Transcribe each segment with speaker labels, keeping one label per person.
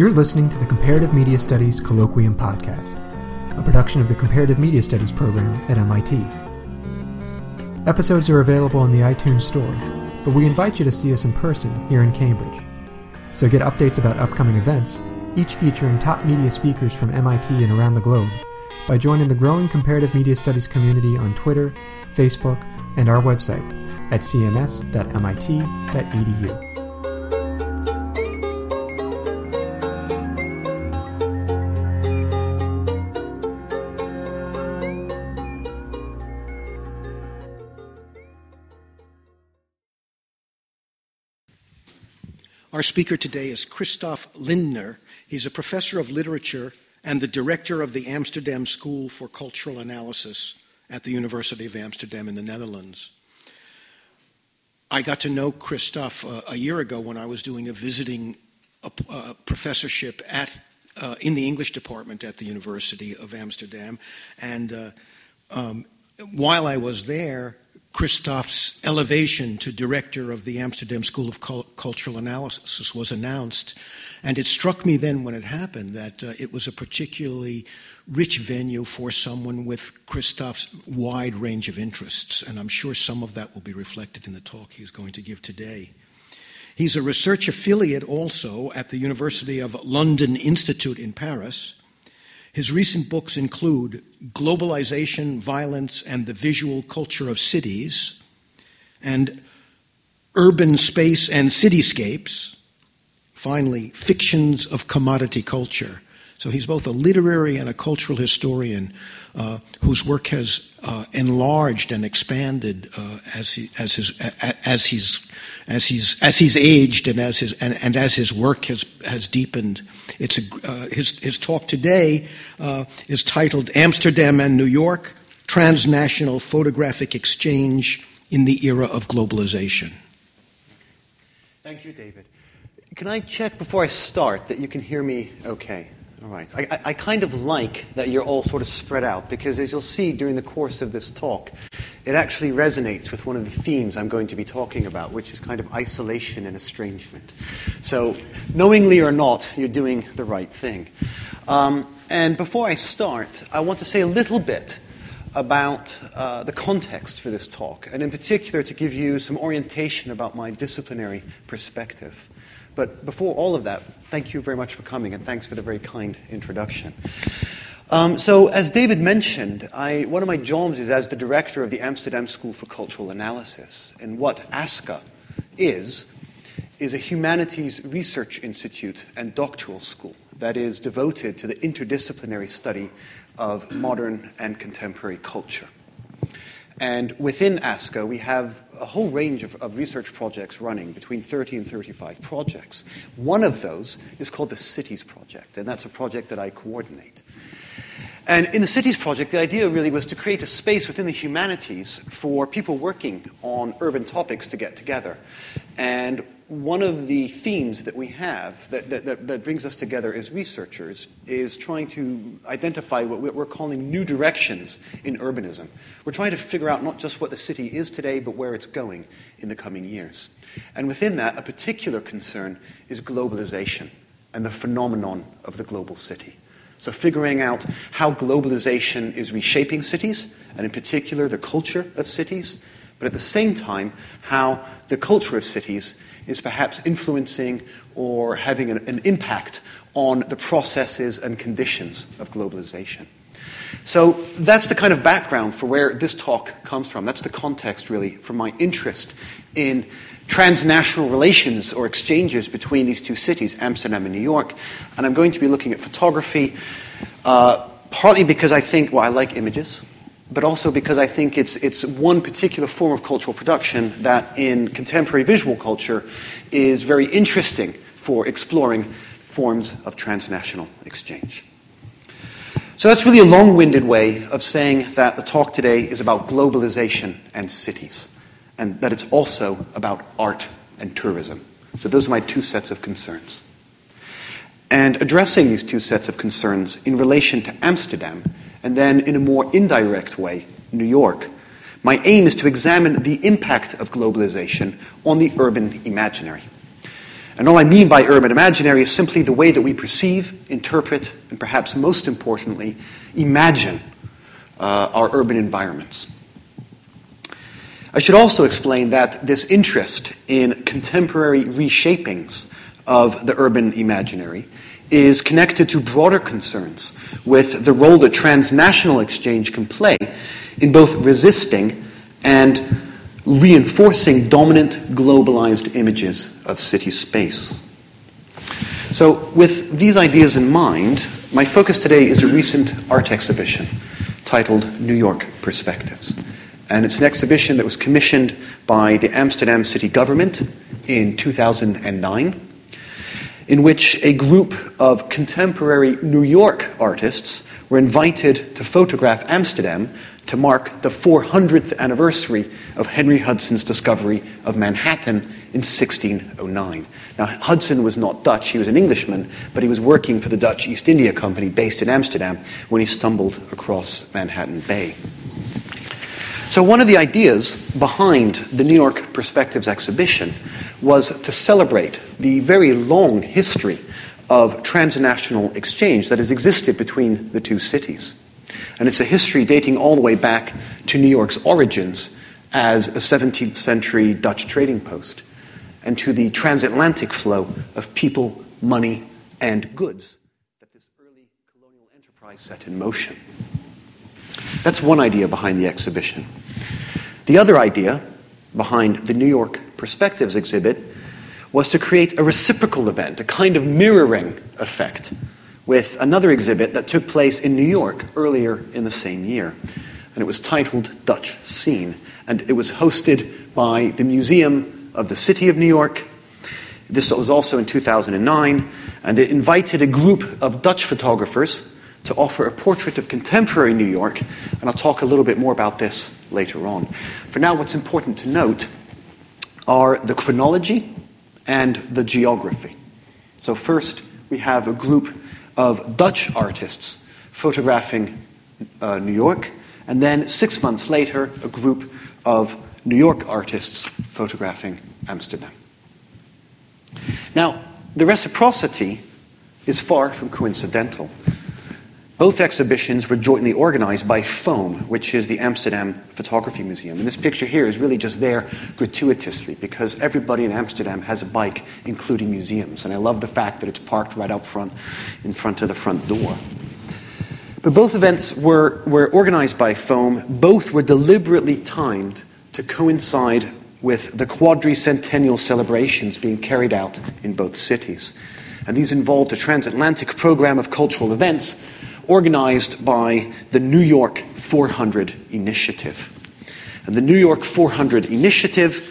Speaker 1: You're listening to the Comparative Media Studies Colloquium Podcast, a production of the Comparative Media Studies program at MIT. Episodes are available in the iTunes Store, but we invite you to see us in person here in Cambridge. So get updates about upcoming events, each featuring top media speakers from MIT and around the globe, by joining the growing Comparative Media Studies community on Twitter, Facebook, and our website at cms.mit.edu.
Speaker 2: speaker today is Christoph Lindner. He's a professor of literature and the director of the Amsterdam School for Cultural Analysis at the University of Amsterdam in the Netherlands. I got to know Christoph uh, a year ago when I was doing a visiting uh, uh, professorship at uh, in the English department at the University of Amsterdam, and um, while I was there, Christoph's elevation to director of the Amsterdam School of Cultural Analysis was announced. And it struck me then when it happened that uh, it was a particularly rich venue for someone with Christoph's wide range of interests. And I'm sure some of that will be reflected in the talk he's going to give today. He's a research affiliate also at the University of London Institute in Paris his recent books include Globalization, Violence, and the Visual Culture of Cities, and Urban Space and Cityscapes. Finally, Fictions of Commodity Culture. So he's both a literary and a cultural historian uh, whose work has uh, enlarged and expanded uh, as he as his as he's as he's as he's aged and as his and, and as his work has has deepened. It's a, uh, his his talk today uh, is titled Amsterdam and New York: Transnational Photographic Exchange in the Era of Globalization.
Speaker 3: Thank you, David. Can I check before I start that you can hear me okay? All right. I, I, kind of like that you're all sort of spread out because, as you'll see during the course of this talk, it actually resonates with one of the themes I'm going to be talking about, which is kind of isolation and estrangement. So, knowingly or not, you're doing the right thing. Um, and before I start, I want to say a little bit about uh, the context for this talk, and in particular to give you some orientation about my disciplinary perspective. But before all of that, thank you very much for coming, and thanks for the very kind introduction. Um, so, as David mentioned, I, one of my jobs is as the director of the Amsterdam School for Cultural Analysis. And what ASCA is, is a humanities research institute and doctoral school that is devoted to the interdisciplinary study of modern and contemporary culture. And within ASCA, we have a whole range of, of, research projects running, between 30 and 35 projects. One of those is called the Cities Project, and that's a project that I coordinate. And in the Cities Project, the idea really was to create a space within the humanities for people working on urban topics to get together. And one of the themes that we have that, that, that, brings us together as researchers is trying to identify what we're calling new directions in urbanism. We're trying to figure out not just what the city is today, but where it's going in the coming years. And within that, a particular concern is globalization and the phenomenon of the global city. So, figuring out how globalization is reshaping cities, and in particular the culture of cities, but at the same time, how the culture of cities is perhaps influencing or having an, an impact on the processes and conditions of globalization. So that's the kind of background for where this talk comes from. That's the context, really, for my interest in transnational relations or exchanges between these two cities, Amsterdam and New York. And I'm going to be looking at photography, uh, partly because I think, well, I like images but also because I think it's, it's one particular form of cultural production that in contemporary visual culture is very interesting for exploring forms of transnational exchange. So that's really a long winded way of saying that the talk today is about globalization and cities, and that it's also about art and tourism. So those are my two sets of concerns. And addressing these two sets of concerns in relation to Amsterdam, and then in a more indirect way, New York, my aim is to examine the impact of globalization on the urban imaginary. And all I mean by urban imaginary is simply the way that we perceive, interpret, and perhaps most importantly, imagine uh, our urban environments. I should also explain that this interest in contemporary reshapings of the urban imaginary is connected to broader concerns with the role that transnational exchange can play in both resisting and reinforcing dominant globalized images of city space. So, with these ideas in mind, my focus today is a recent art exhibition titled New York Perspectives. And it's an exhibition that was commissioned by the Amsterdam city government in 2009 in which a group of contemporary New York artists were invited to photograph Amsterdam to mark the 400th anniversary of Henry Hudson's discovery of Manhattan in 1609. Now, Hudson was not Dutch, he was an Englishman, but he was working for the Dutch East India Company based in Amsterdam when he stumbled across Manhattan Bay. So, one of the ideas behind the New York Perspectives exhibition was to celebrate the very long history of transnational exchange that has existed between the two cities. And it's a history dating all the way back to New York's origins as a 17th century Dutch trading post and to the transatlantic flow of people, money, and goods that this early colonial enterprise set in motion. That's one idea behind the exhibition. The other idea behind the New York Perspectives exhibit was to create a reciprocal event, a kind of mirroring effect, with another exhibit that took place in New York earlier in the same year. And it was titled Dutch Seen, and it was hosted by the Museum of the City of New York. This was also in 2009, and it invited a group of Dutch photographers to offer a portrait of contemporary New York, and I'll talk a little bit more about this later on. For now, what's important to note are the chronology and the geography. So, first, we have a group of Dutch artists photographing uh, New York, and then six months later, a group of New York artists photographing Amsterdam. Now, the reciprocity is far from coincidental. Both exhibitions were jointly organized by FOAM, which is the Amsterdam Photography Museum. And this picture here is really just there gratuitously because everybody in Amsterdam has a bike, including museums. And I love the fact that it's parked right out front, in front of the front door. But both events were, were organized by FOAM. Both were deliberately timed to coincide with the quadricentennial celebrations being carried out in both cities. And these involved a transatlantic program of cultural events organized by the New York 400 Initiative. And the New York 400 Initiative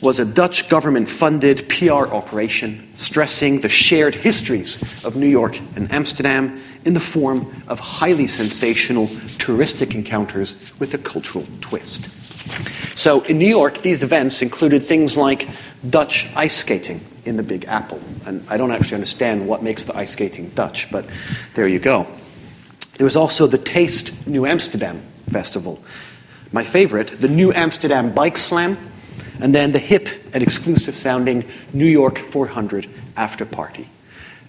Speaker 3: was a Dutch government funded PR operation stressing the shared histories of New York and Amsterdam in the form of highly sensational touristic encounters with a cultural twist. So in New York, these events included things like Dutch ice skating in the Big Apple. And I don't actually understand what makes the ice skating Dutch, but there you go. There was also the Taste New Amsterdam Festival. My favorite, the New Amsterdam Bike Slam, and then the hip and exclusive sounding New York 400 After Party.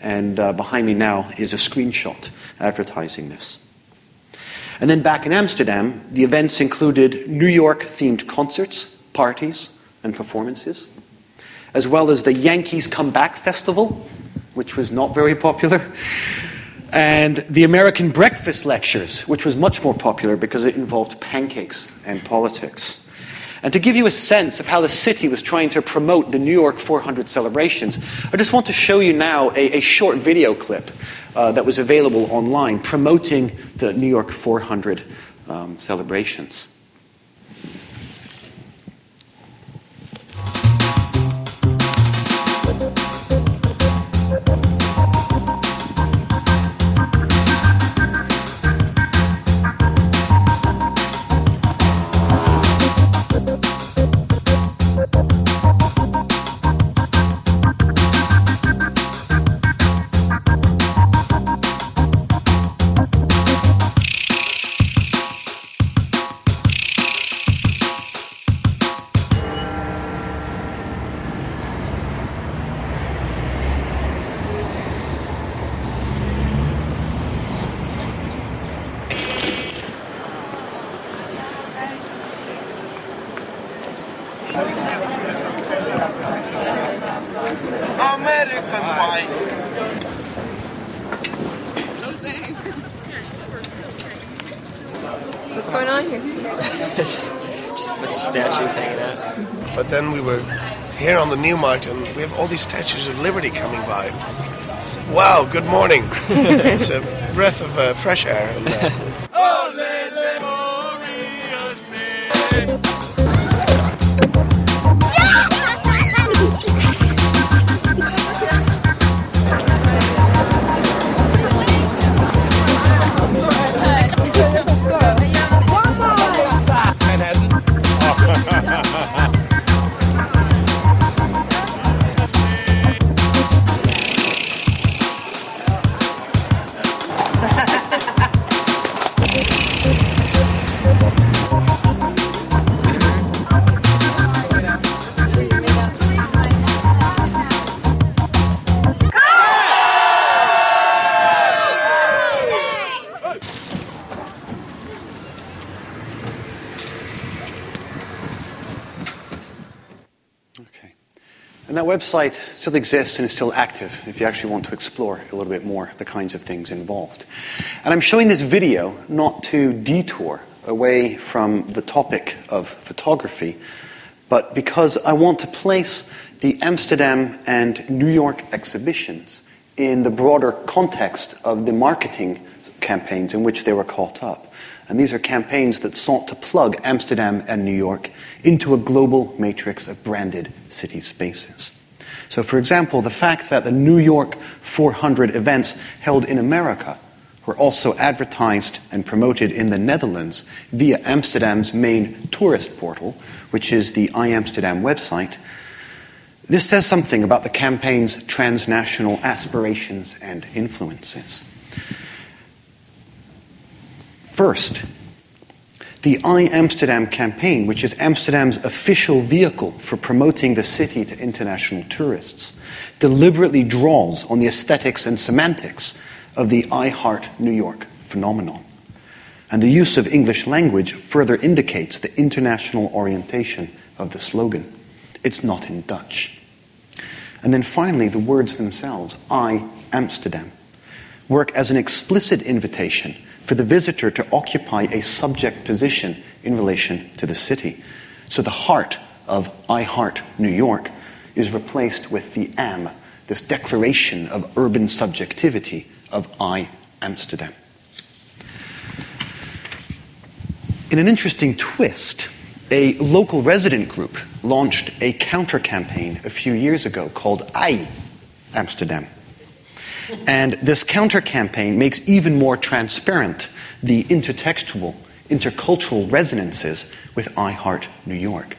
Speaker 3: And uh, behind me now is a screenshot advertising this. And then back in Amsterdam, the events included New York themed concerts, parties, and performances, as well as the Yankees Comeback Festival, which was not very popular, and the American Breakfast Lectures, which was much more popular because it involved pancakes and politics. And to give you a sense of how the city was trying to promote the New York 400 celebrations, I just want to show you now a, a short video clip uh, that was available online promoting the New York 400 um, celebrations.
Speaker 4: Have all these statues of liberty coming by. Wow, good morning. it's a breath of uh, fresh air. And, uh,
Speaker 3: website still exists and is still active if you actually want to explore a little bit more the kinds of things involved. And I'm showing this video not to detour away from the topic of photography, but because I want to place the Amsterdam and New York exhibitions in the broader context of the marketing campaigns in which they were caught up. And these are campaigns that sought to plug Amsterdam and New York into a global matrix of branded city spaces. So, for example, the fact that the New York 400 events held in America were also advertised and promoted in the Netherlands via Amsterdam's main tourist portal, which is the iAmsterdam website. This says something about the campaign's transnational aspirations and influences. First, the I Amsterdam campaign, which is Amsterdam's official vehicle for promoting the city to international tourists, deliberately draws on the aesthetics and semantics of the I Heart New York phenomenon. And the use of English language further indicates the international orientation of the slogan. It's not in Dutch. And then finally, the words themselves, I Amsterdam, work as an explicit invitation for the visitor to occupy a subject position in relation to the city. So the heart of I Heart New York is replaced with the am, this declaration of urban subjectivity of I Amsterdam. In an interesting twist, a local resident group launched a counter campaign a few years ago called I Amsterdam. And this counter campaign makes even more transparent the intertextual, intercultural resonances with I Heart New York,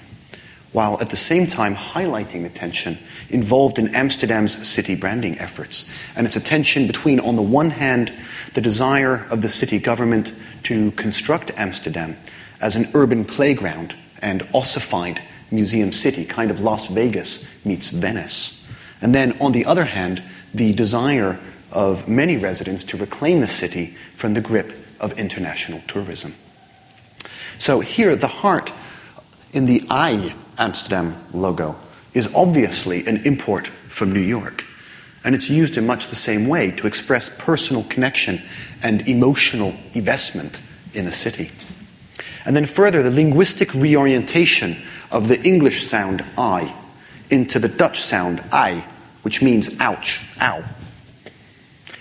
Speaker 3: while at the same time highlighting the tension involved in Amsterdam's city branding efforts. And it's a tension between, on the one hand, the desire of the city government to construct Amsterdam as an urban playground and ossified museum city, kind of Las Vegas meets Venice. And then, on the other hand, the desire of many residents to reclaim the city from the grip of international tourism. So, here, the heart in the I Amsterdam logo is obviously an import from New York. And it's used in much the same way to express personal connection and emotional investment in the city. And then further, the linguistic reorientation of the English sound I into the Dutch sound I, which means ouch, ow.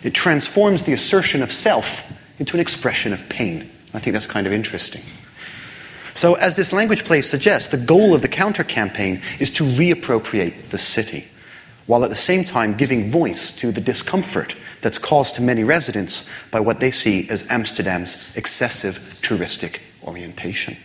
Speaker 3: It transforms the assertion of self into an expression of pain. I think that's kind of interesting. So, as this language play suggests, the goal of the counter campaign is to reappropriate the city, while at the same time giving voice to the discomfort that's caused to many residents by what they see as Amsterdam's excessive touristic orientation.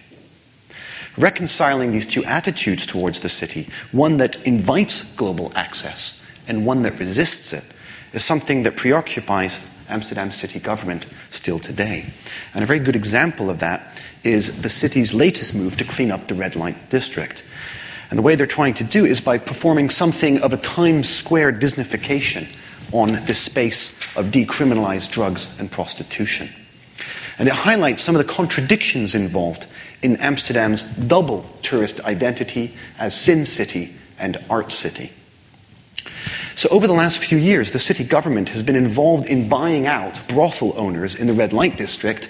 Speaker 3: Reconciling these two attitudes towards the city, one that invites global access and one that resists it, is something that preoccupies Amsterdam city government still today. And a very good example of that is the city's latest move to clean up the red light district. And the way they're trying to do is by performing something of a Times Square Disneyfication on this space of decriminalized drugs and prostitution. And it highlights some of the contradictions involved in Amsterdam's double tourist identity as Sin City and Art City. So, over the last few years, the city government has been involved in buying out brothel owners in the red light district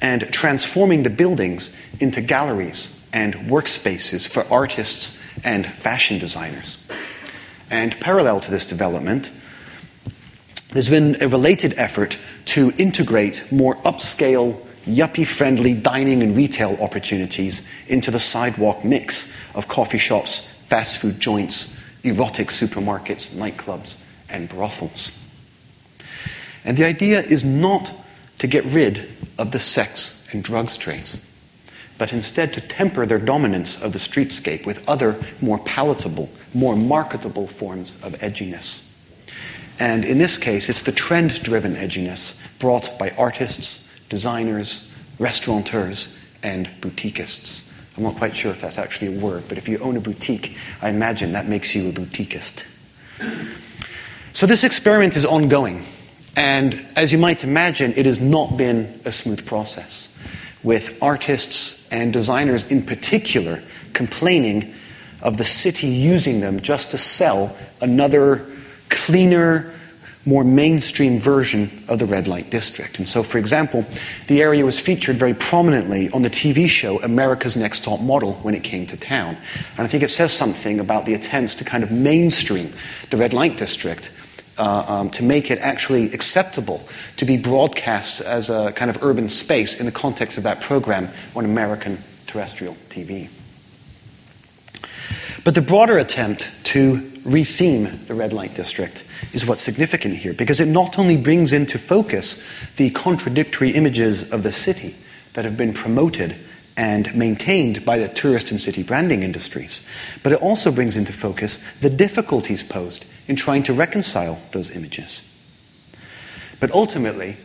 Speaker 3: and transforming the buildings into galleries and workspaces for artists and fashion designers. And parallel to this development, there's been a related effort to integrate more upscale, yuppie friendly dining and retail opportunities into the sidewalk mix of coffee shops, fast food joints, erotic supermarkets, nightclubs, and brothels. And the idea is not to get rid of the sex and drugs trades, but instead to temper their dominance of the streetscape with other more palatable, more marketable forms of edginess. And in this case, it's the trend driven edginess brought by artists, designers, restaurateurs, and boutiquists. I'm not quite sure if that's actually a word, but if you own a boutique, I imagine that makes you a boutiquist. So this experiment is ongoing. And as you might imagine, it has not been a smooth process, with artists and designers in particular complaining of the city using them just to sell another cleaner, more mainstream version of the red light district. And so, for example, the area was featured very prominently on the TV show America's Next Top Model when it came to town. And I think it says something about the attempts to kind of mainstream the red light district. Uh, um, to make it actually acceptable to be broadcast as a kind of urban space in the context of that program on American terrestrial TV. But the broader attempt to retheme the red light district is what's significant here because it not only brings into focus the contradictory images of the city that have been promoted and maintained by the tourist and city branding industries, but it also brings into focus the difficulties posed in trying to reconcile those images. But ultimately,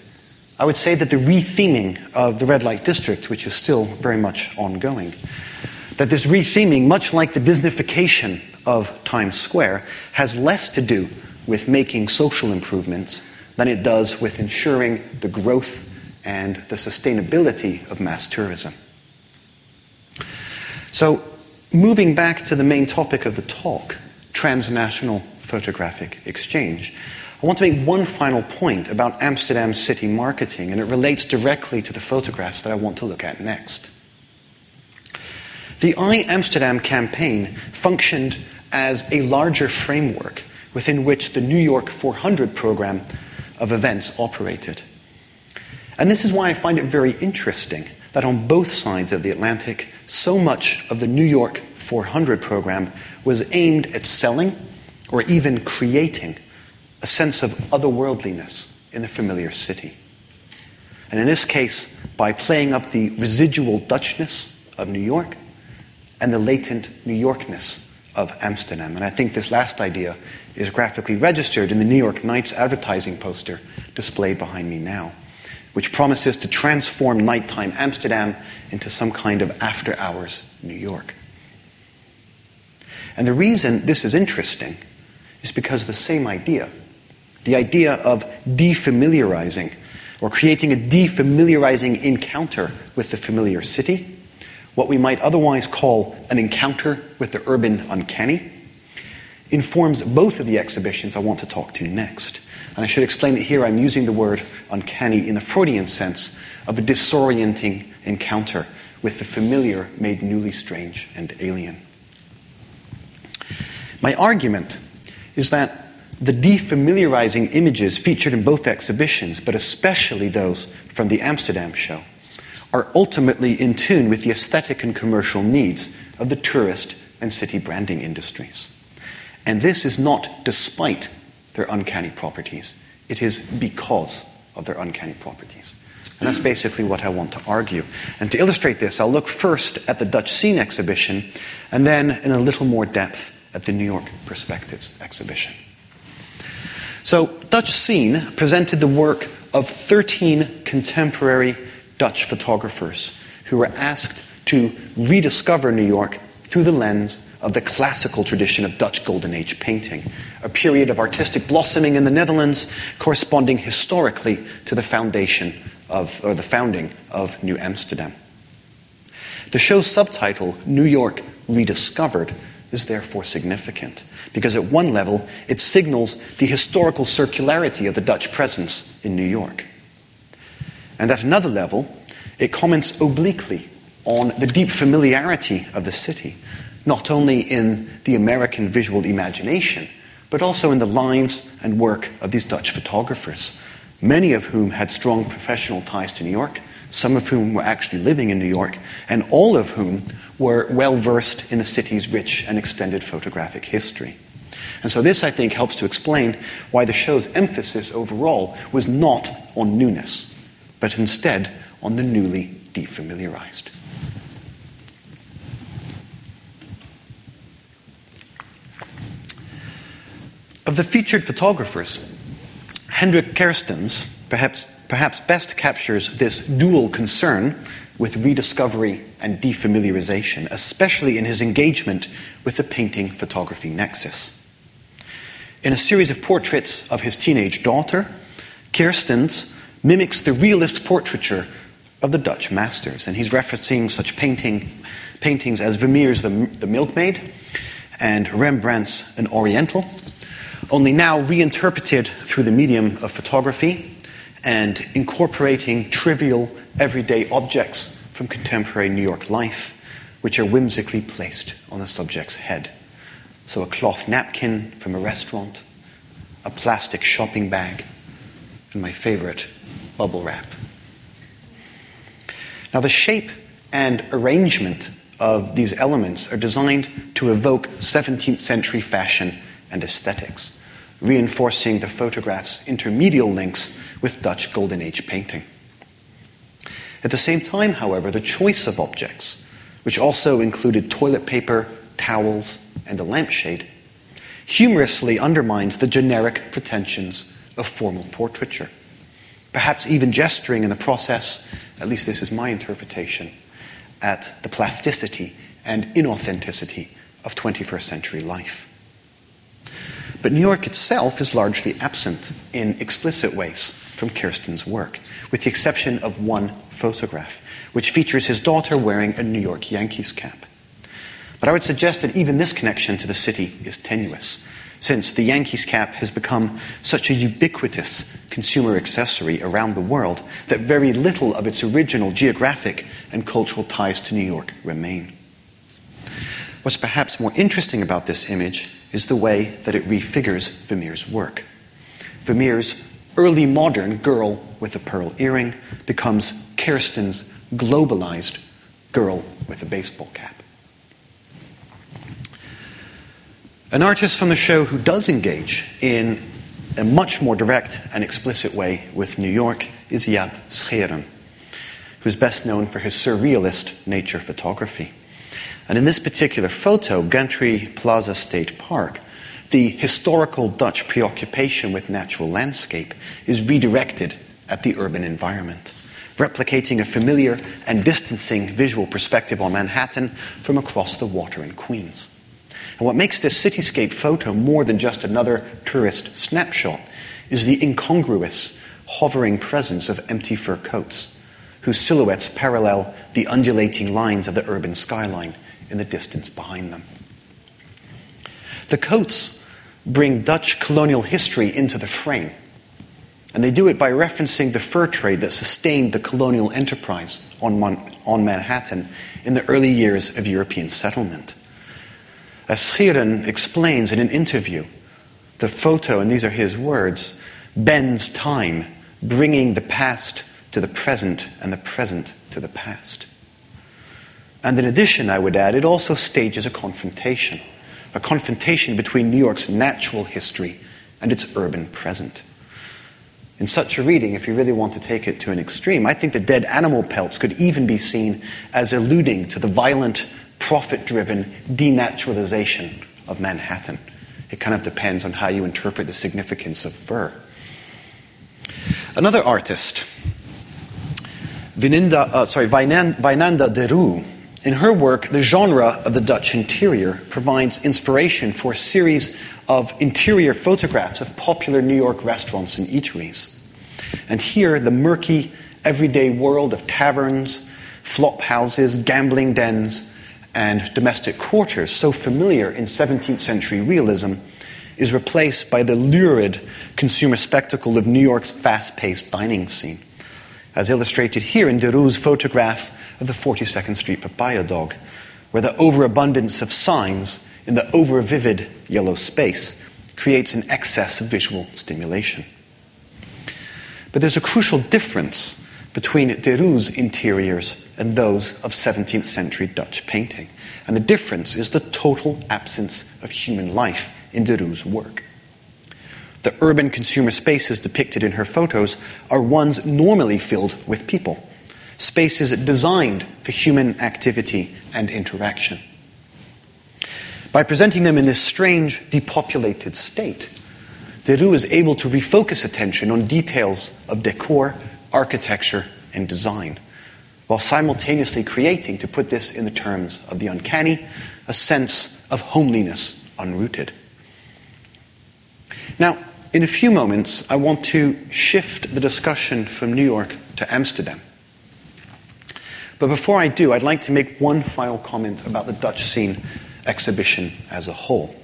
Speaker 3: I would say that the retheming of the red light district, which is still very much ongoing, that this retheming, much like the Disneyfication of Times Square, has less to do with making social improvements than it does with ensuring the growth and the sustainability of mass tourism. So, moving back to the main topic of the talk, transnational photographic exchange. I want to make one final point about Amsterdam city marketing, and it relates directly to the photographs that I want to look at next. The I Amsterdam campaign functioned as a larger framework within which the New York 400 program of events operated. And this is why I find it very interesting that on both sides of the Atlantic, so much of the New York 400 program was aimed at selling or even creating a sense of otherworldliness in the familiar city. And in this case, by playing up the residual Dutchness of New York and the latent New Yorkness of Amsterdam. And I think this last idea is graphically registered in the New York Nights advertising poster displayed behind me now, which promises to transform nighttime Amsterdam into some kind of after hours New York. And the reason this is interesting is because the same idea the idea of defamiliarizing or creating a defamiliarizing encounter with the familiar city, what we might otherwise call an encounter with the urban uncanny, informs both of the exhibitions I want to talk to next. And I should explain that here I'm using the word uncanny in the Freudian sense of a disorienting encounter with the familiar made newly strange and alien. My argument is that the defamiliarizing images featured in both exhibitions, but especially those from the Amsterdam show, are ultimately in tune with the aesthetic and commercial needs of the tourist and city branding industries. And this is not despite their uncanny properties, it is because of their uncanny properties. And that's basically what I want to argue. And to illustrate this, I'll look first at the Dutch Seen exhibition and then in a little more depth at the New York Perspectives exhibition. So, Dutch Seen presented the work of 13 contemporary Dutch photographers who were asked to rediscover New York through the lens of the classical tradition of Dutch Golden Age painting, a period of artistic blossoming in the Netherlands corresponding historically to the foundation of, or the founding of New Amsterdam. The show's subtitle, New York Rediscovered, is therefore significant because, at one level, it signals the historical circularity of the Dutch presence in New York. And at another level, It comments obliquely on the deep familiarity of the city, not only in the American visual imagination, but also in the lives and work of these Dutch photographers, many of whom had strong professional ties to New York, some of whom were actually living in New York, and all of whom were well versed in the city's rich and extended photographic history. And so, this, I think, helps to explain why the show's emphasis overall was not on newness, but instead on the newly defamiliarized. Of the featured photographers, Hendrik Kerstens perhaps, perhaps best captures this dual concern with rediscovery and defamiliarization, especially in his engagement with the painting photography nexus. In a series of portraits of his teenage daughter, Kerstens mimics the realist portraiture of the Dutch masters, and he's referencing such painting, paintings as Vermeer's the, the Milkmaid and Rembrandt's An Oriental, only now reinterpreted through the medium of photography and incorporating trivial, everyday objects from contemporary New York life, which are whimsically placed on the subject's head. So, a cloth napkin from a restaurant, a plastic shopping bag, and my favorite, bubble wrap. Now, the shape and arrangement of these elements are designed to evoke 17th century fashion and aesthetics reinforcing the photograph's intermedial links with Dutch Golden Age painting. At the same time, however, the choice of objects, which also included toilet paper, towels, and a lampshade, humorously undermines the generic pretensions of formal portraiture, perhaps even gesturing in the process, at least this is my interpretation, at the plasticity and inauthenticity of 21st century life. But New York itself is largely absent in explicit ways from Kerstens' work, with the exception of one photograph, which features his daughter wearing a New York Yankees cap. But I would suggest that even this connection to the city is tenuous, since the Yankees cap has become such a ubiquitous consumer accessory around the world that very little of its original geographic and cultural ties to New York remain. What's perhaps more interesting about this image is the way that it refigures Vermeer's work. Vermeer's early modern girl with a pearl earring becomes Kerstens' globalized girl with a baseball cap. An artist from the show who does engage in a much more direct and explicit way with New York is Jaap Scheeren, who is best known for his surrealist nature photography. And in this particular photo, Gantry Plaza State Park, the historical Dutch preoccupation with natural landscape is redirected at the urban environment, replicating a familiar and distancing visual perspective on Manhattan from across the water in Queens. And what makes this cityscape photo more than just another tourist snapshot is the incongruous, hovering presence of empty fur coats, whose silhouettes parallel the undulating lines of the urban skyline in the distance behind them. The coats bring Dutch colonial history into the frame, and they do it by referencing the fur trade that sustained the colonial enterprise on, Manhattan in the early years of European settlement. As Scheeren explains in an interview, the photo, and these are his words, bends time, bringing the past to the present and the present to the past. And in addition, I would add, it also stages a confrontation a confrontation between New York's natural history and its urban present. In such a reading, if you really want to take it to an extreme, I think the dead animal pelts could even be seen as alluding to the violent, profit driven denaturalization of Manhattan. It kind of depends on how you interpret the significance of fur. Another artist, Vininda, uh, sorry, Wijnanda Deroo, in her work, the genre of the Dutch interior provides inspiration for a series of interior photographs of popular New York restaurants and eateries. And here, the murky, everyday world of taverns, flop houses, gambling dens, and domestic quarters, so familiar in 17th century realism, is replaced by the lurid consumer spectacle of New York's fast paced dining scene. as illustrated here in Deroo's photograph of the 42nd Street papaya dog, where the overabundance of signs in the over-vivid yellow space creates an excess of visual stimulation. But there's a crucial difference between Deroo's interiors and those of 17th century Dutch painting. And the difference is the total absence of human life in Deroo's work. The urban consumer spaces depicted in her photos are ones normally filled with people, spaces designed for human activity and interaction. By presenting them in this strange, depopulated state, Deroo is able to refocus attention on details of decor, architecture, and design, while simultaneously creating, to put this in the terms of the uncanny, a sense of homeliness unrooted. Now, in a few moments, I want to shift the discussion from New York to Amsterdam. But before I do, I'd like to make one final comment about the Dutch Seen exhibition as a whole.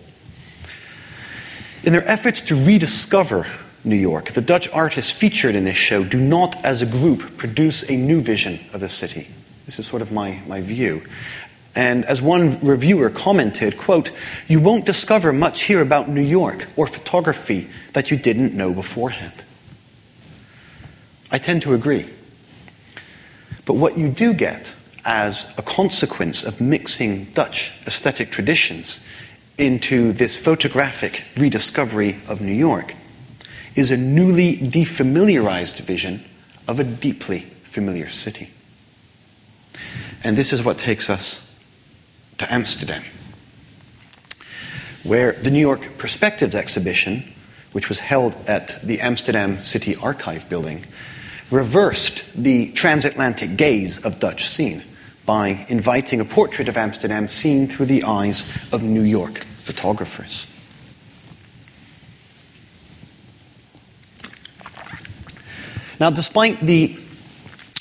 Speaker 3: In their efforts to rediscover New York, the Dutch artists featured in this show do not, as a group, produce a new vision of the city. This is sort of my, my view. And as one reviewer commented, quote, you won't discover much here about New York or photography that you didn't know beforehand. I tend to agree. But what you do get as a consequence of mixing Dutch aesthetic traditions into this photographic rediscovery of New York is a newly defamiliarized vision of a deeply familiar city. And this is what takes us to Amsterdam, where the New York Perspectives exhibition, which was held at the Amsterdam City Archive building, reversed the transatlantic gaze of Dutch Seen by inviting a portrait of Amsterdam seen through the eyes of New York photographers. Now, despite the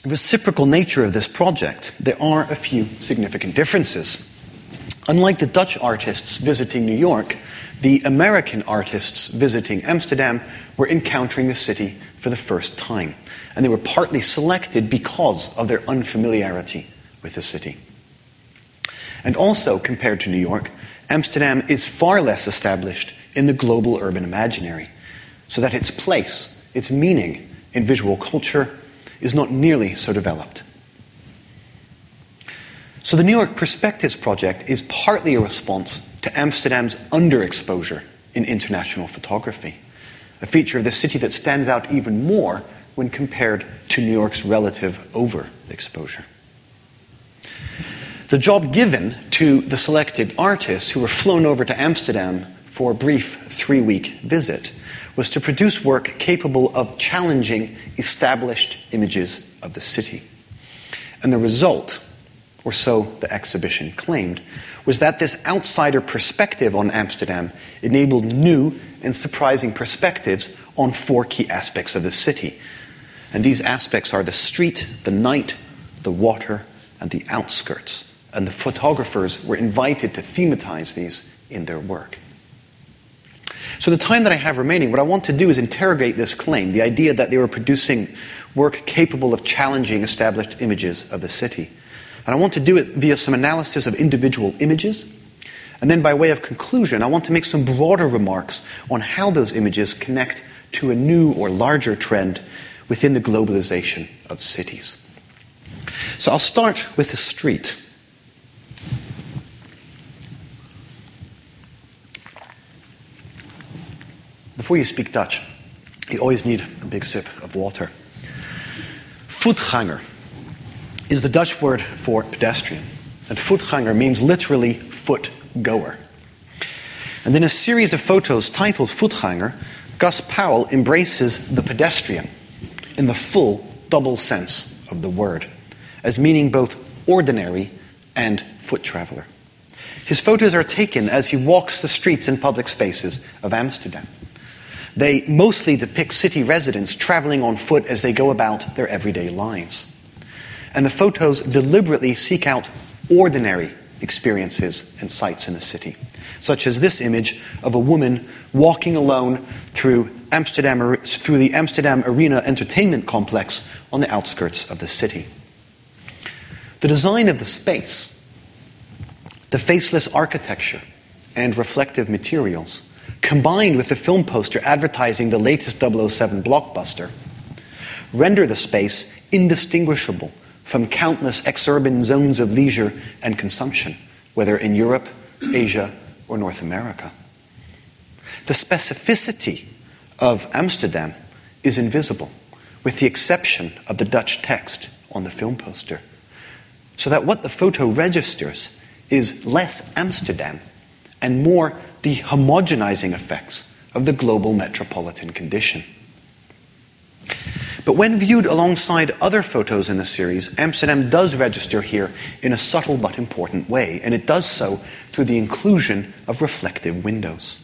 Speaker 3: reciprocal nature of this project, there are a few significant differences. Unlike the Dutch artists visiting New York, the American artists visiting Amsterdam were encountering the city for the first time, and they were partly selected because of their unfamiliarity with the city. And also, compared to New York, Amsterdam is far less established in the global urban imaginary, so that its place, its meaning in visual culture, is not nearly so developed. So, the New York Perspectives Project is partly a response to Amsterdam's underexposure in international photography, a feature of the city that stands out even more when compared to New York's relative overexposure. The job given to the selected artists who were flown over to Amsterdam for a brief three week visit was to produce work capable of challenging established images of the city. And the result, or so the exhibition claimed, was that this outsider perspective on Amsterdam enabled new and surprising perspectives on four key aspects of the city. And these aspects are the street, the night, the water, and the outskirts and the photographers were invited to thematize these in their work. So, the time that I have remaining, what I want to do is interrogate this claim the idea that they were producing work capable of challenging established images of the city. And I want to do it via some analysis of individual images. And then, by way of conclusion, I want to make some broader remarks on how those images connect to a new or larger trend within the globalization of cities. So, I'll start with the street. Before you speak Dutch, you always need a big sip of water. Voetganger is the Dutch word for pedestrian, and voetganger means literally foot goer. And in a series of photos titled Voetganger, Gus Powell embraces the pedestrian in the full double sense of the word, as meaning both ordinary and foot traveler. His photos are taken as he walks the streets and public spaces of Amsterdam. They mostly depict city residents traveling on foot as they go about their everyday lives. And the photos deliberately seek out ordinary experiences and sights in the city. such as this image of a woman walking alone through, Amsterdam, through the Amsterdam Arena Entertainment Complex on the outskirts of the city. The design of the space, the faceless architecture, and reflective materials, combined with the film poster advertising the latest 007 blockbuster, render the space indistinguishable from countless exurban zones of leisure and consumption, whether in Europe, Asia, or North America. The specificity of Amsterdam is invisible, with the exception of the Dutch text on the film poster, so that what the photo registers is less Amsterdam and more the homogenizing effects of the global metropolitan condition. But when viewed alongside other photos in the series, Amsterdam does register here in a subtle but important way, and it does so through the inclusion of reflective windows.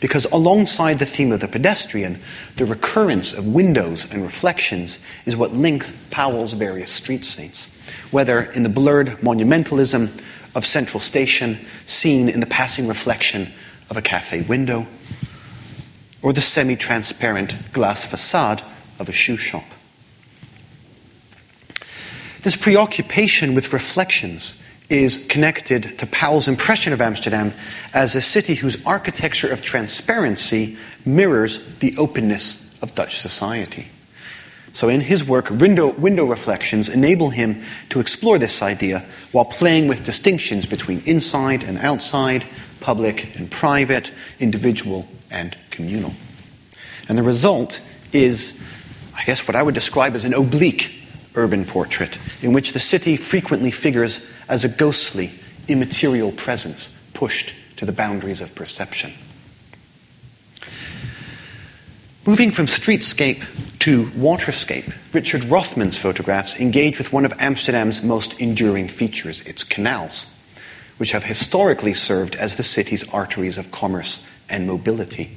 Speaker 3: Because alongside the theme of the pedestrian, the recurrence of windows and reflections is what links Powell's various street scenes, whether in the blurred monumentalism of Central Station seen in the passing reflection of a cafe window, or the semi transparent glass facade of a shoe shop. This preoccupation with reflections is connected to Powell's impression of Amsterdam as a city whose architecture of transparency mirrors the openness of Dutch society. So, in his work, window, window reflections enable him to explore this idea while playing with distinctions between inside and outside, public and private, individual and communal. And the result is, I guess, what I would describe as an oblique urban portrait, in which the city frequently figures as a ghostly, immaterial presence pushed to the boundaries of perception. Moving from streetscape to waterscape, Richard Rothman's photographs engage with one of Amsterdam's most enduring features, its canals, which have historically served as the city's arteries of commerce and mobility,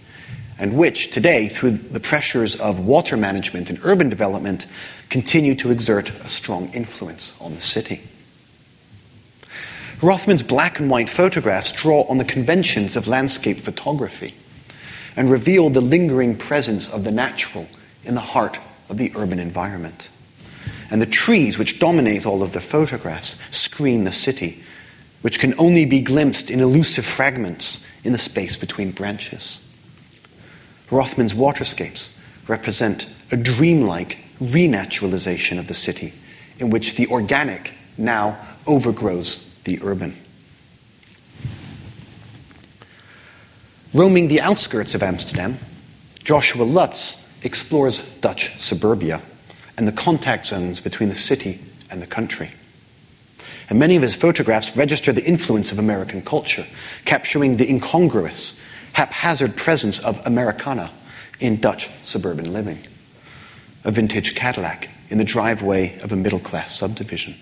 Speaker 3: and which today, through the pressures of water management and urban development, continue to exert a strong influence on the city. Rothman's black and white photographs draw on the conventions of landscape photography and reveal the lingering presence of the natural in the heart of the urban environment. And the trees which dominate all of the photographs screen the city, which can only be glimpsed in elusive fragments in the space between branches. Rothman's waterscapes represent a dreamlike renaturalization of the city, in which the organic now overgrows the urban. Roaming the outskirts of Amsterdam, Joshua Lutz explores Dutch suburbia and the contact zones between the city and the country. And many of his photographs register the influence of American culture, capturing the incongruous, haphazard presence of Americana in Dutch suburban living. A vintage Cadillac in the driveway of a middle class subdivision.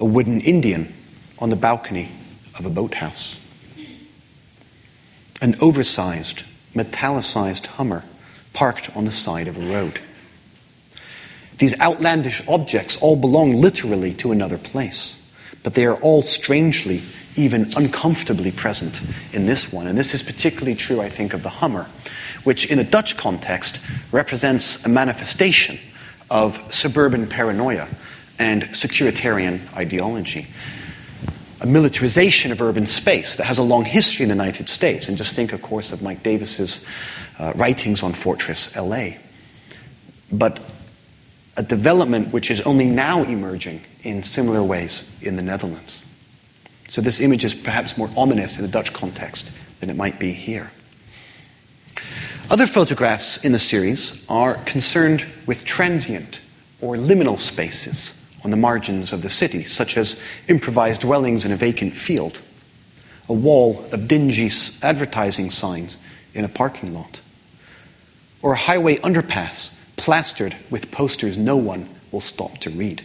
Speaker 3: A wooden Indian on the balcony of a boathouse an oversized, metallicized Hummer parked on the side of a road. These outlandish objects all belong literally to another place, but they are all strangely, even uncomfortably present in this one. And this is particularly true, I think, of the Hummer, which in a Dutch context represents a manifestation of suburban paranoia and securitarian ideology a militarization of urban space that has a long history in the United States. And just think, of course, of Mike Davis's uh, writings on Fortress LA. But a development which is only now emerging in similar ways in the Netherlands. So this image is perhaps more ominous in the Dutch context than it might be here. Other photographs in the series are concerned with transient or liminal spaces on the margins of the city, such as improvised dwellings in a vacant field, a wall of dingy advertising signs in a parking lot, or a highway underpass plastered with posters no one will stop to read.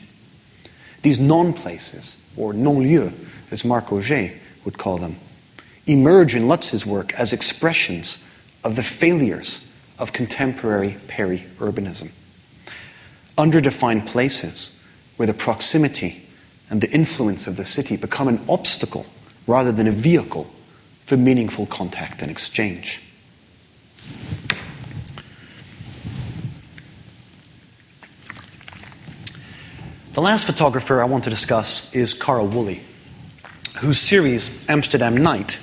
Speaker 3: These non places, or non lieux, as Marc Augé would call them, emerge in Lutz's work as expressions of the failures of contemporary peri urbanism. Underdefined places where the proximity and the influence of the city become an obstacle rather than a vehicle for meaningful contact and exchange. The last photographer I want to discuss is Carl Woolley, whose series Amsterdam Night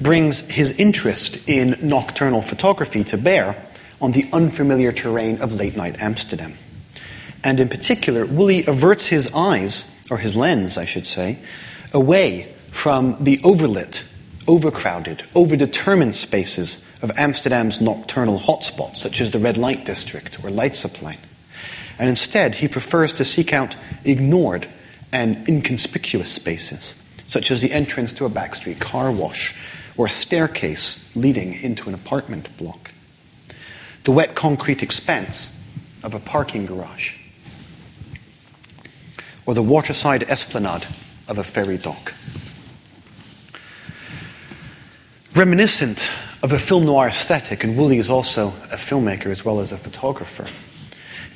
Speaker 3: brings his interest in nocturnal photography to bear on the unfamiliar terrain of late night Amsterdam. And in particular, Woolley averts his eyes, or his lens, I should say, away from the overlit, overcrowded, overdetermined spaces of Amsterdam's nocturnal hotspots, such as the red light district or Leidseplein and instead he prefers to seek out ignored and inconspicuous spaces, such as the entrance to a backstreet car wash or a staircase leading into an apartment block, the wet concrete expanse of a parking garage, or the waterside esplanade of a ferry dock. Reminiscent of a film noir aesthetic, and Woolley is also a filmmaker as well as a photographer.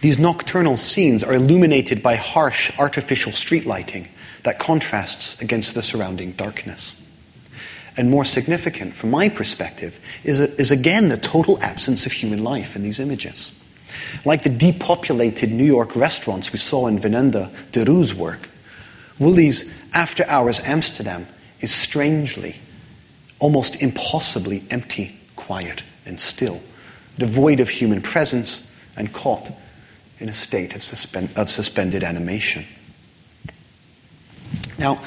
Speaker 3: These nocturnal scenes are illuminated by harsh artificial street lighting that contrasts against the surrounding darkness. And more significant, from my perspective, is, is again the total absence of human life in these images. Like the depopulated New York restaurants we saw in Venenda de Roos's work, Woolley's After Hours Amsterdam is strangely, almost impossibly empty, quiet, and still, devoid of human presence and caught in a state of, suspend, of suspended animation. Now,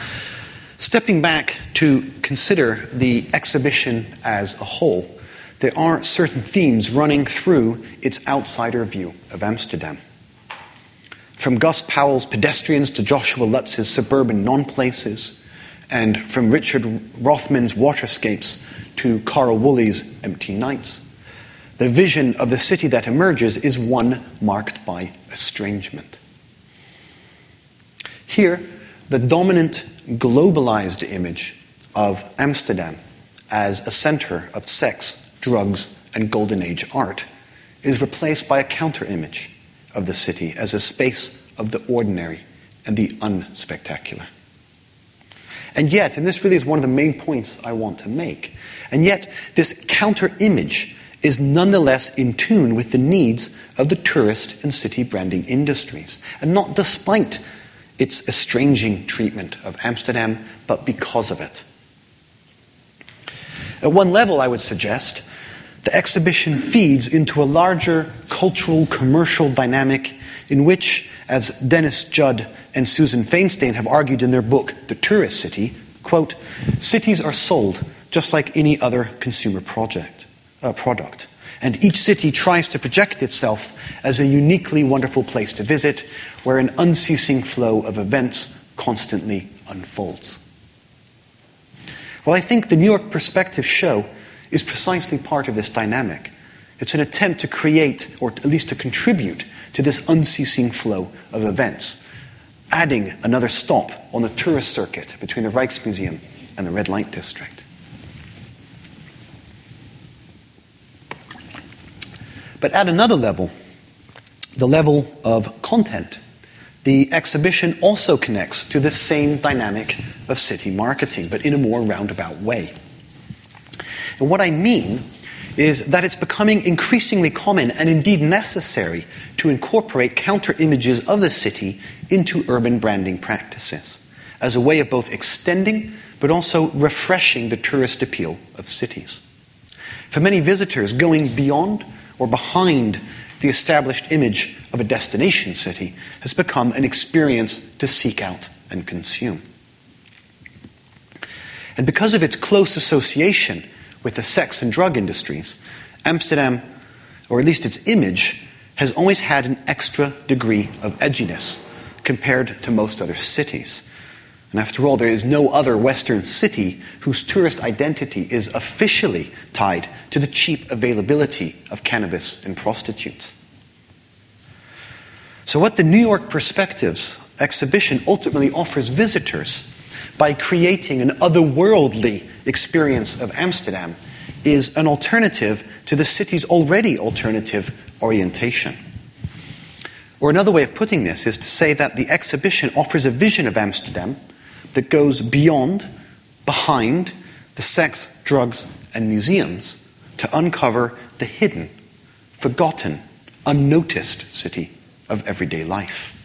Speaker 3: stepping back to consider the exhibition as a whole, there are certain themes running through its outsider view of Amsterdam. From Gus Powell's pedestrians to Joshua Lutz's suburban non places, and from Richard Rothman's waterscapes to Carl Woolley's empty nights, the vision of the city that emerges is one marked by estrangement. Here, the dominant globalized image of Amsterdam as a center of sex, drugs, and Golden Age art is replaced by a counter image of the city as a space of the ordinary and the unspectacular. And yet, and this really is one of the main points I want to make, and yet, this counter image is nonetheless in tune with the needs of the tourist and city branding industries, and not despite its estranging treatment of Amsterdam, but because of it. At one level, I would suggest, the exhibition feeds into a larger cultural commercial dynamic in which, as Dennis Judd and Susan Fainstein have argued in their book, The Tourist City, quote, cities are sold just like any other consumer project uh, product. And each city tries to project itself as a uniquely wonderful place to visit where an unceasing flow of events constantly unfolds. Well, I think the New York Perspective show is precisely part of this dynamic. It's an attempt to create, or at least to contribute, to this unceasing flow of events, adding another stop on the tourist circuit between the Rijksmuseum and the Red Light District. But at another level, the level of content, the exhibition also connects to the same dynamic of city marketing, but in a more roundabout way. And what I mean is that it's becoming increasingly common and indeed necessary to incorporate counter images of the city into urban branding practices as a way of both extending but also refreshing the tourist appeal of cities. For many visitors, going beyond or behind the established image of a destination city has become an experience to seek out and consume. And because of its close association with the sex and drug industries, Amsterdam, or at least its image, has always had an extra degree of edginess compared to most other cities. And after all, there is no other Western city whose tourist identity is officially tied to the cheap availability of cannabis and prostitutes. So, what the New York Perspectives exhibition ultimately offers visitors by creating an otherworldly experience of Amsterdam is an alternative to the city's already alternative orientation. Or another way of putting this is to say that the exhibition offers a vision of Amsterdam that goes beyond behind the sex, drugs, and museums to uncover the hidden, forgotten, unnoticed city of everyday life.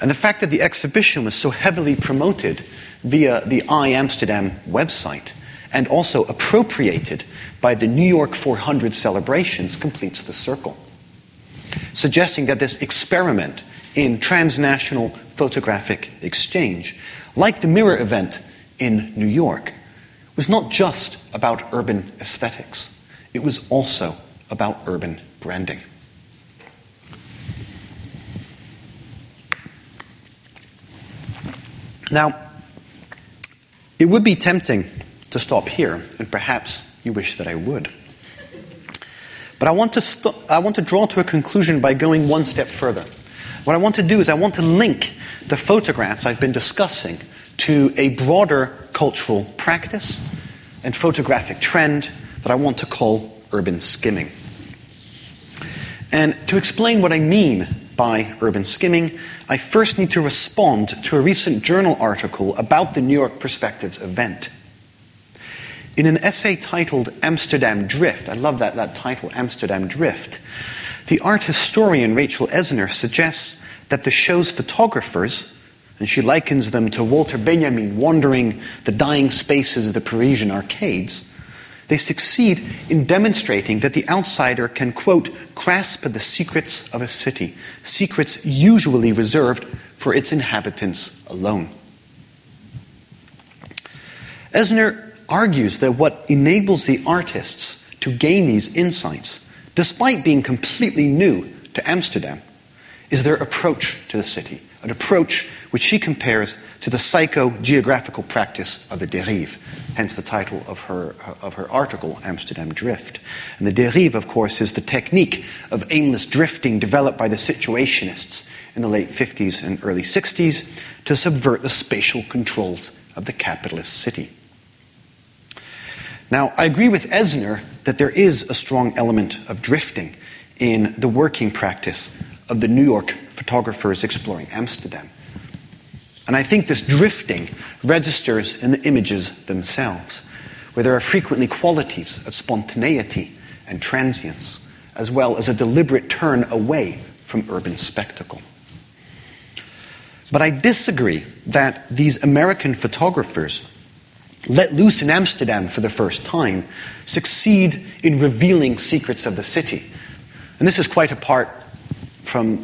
Speaker 3: And the fact that the exhibition was so heavily promoted via the I Amsterdam website and also appropriated by the New York 400 celebrations completes the circle, suggesting that this experiment in transnational photographic exchange, like the mirror event in New York, was not just about urban aesthetics, it was also about urban branding. Now, it would be tempting to stop here, and perhaps you wish that I would. But I want to, st- I want to draw to a conclusion by going one step further. What I want to do is I want to link the photographs I've been discussing to a broader cultural practice and photographic trend that I want to call urban skimming. And to explain what I mean by urban skimming, I first need to respond to a recent journal article about the New York Perspectives event. In an essay titled Amsterdam Drift, I love that, that title, Amsterdam Drift, the art historian Rachel Esner suggests that the show's photographers, and she likens them to Walter Benjamin wandering the dying spaces of the Parisian arcades, they succeed in demonstrating that the outsider can, quote, grasp the secrets of a city, secrets usually reserved for its inhabitants alone. Esner argues that what enables the artists to gain these insights, despite being completely new to Amsterdam, is their approach to the city, an approach which she compares to the psycho-geographical practice of the dérive, hence the title of her, uh, of her article, Amsterdam Drift. And the dérive, of course, is the technique of aimless drifting developed by the situationists in the late 50s and early 60s to subvert the spatial controls of the capitalist city. Now, I agree with Esner that there is a strong element of drifting in the working practice of the New York photographers exploring Amsterdam. And I think this drifting registers in the images themselves, where there are frequently qualities of spontaneity and transience, as well as a deliberate turn away from urban spectacle. But I disagree that these American photographers let loose in Amsterdam for the first time, succeed in revealing secrets of the city. And this is quite apart from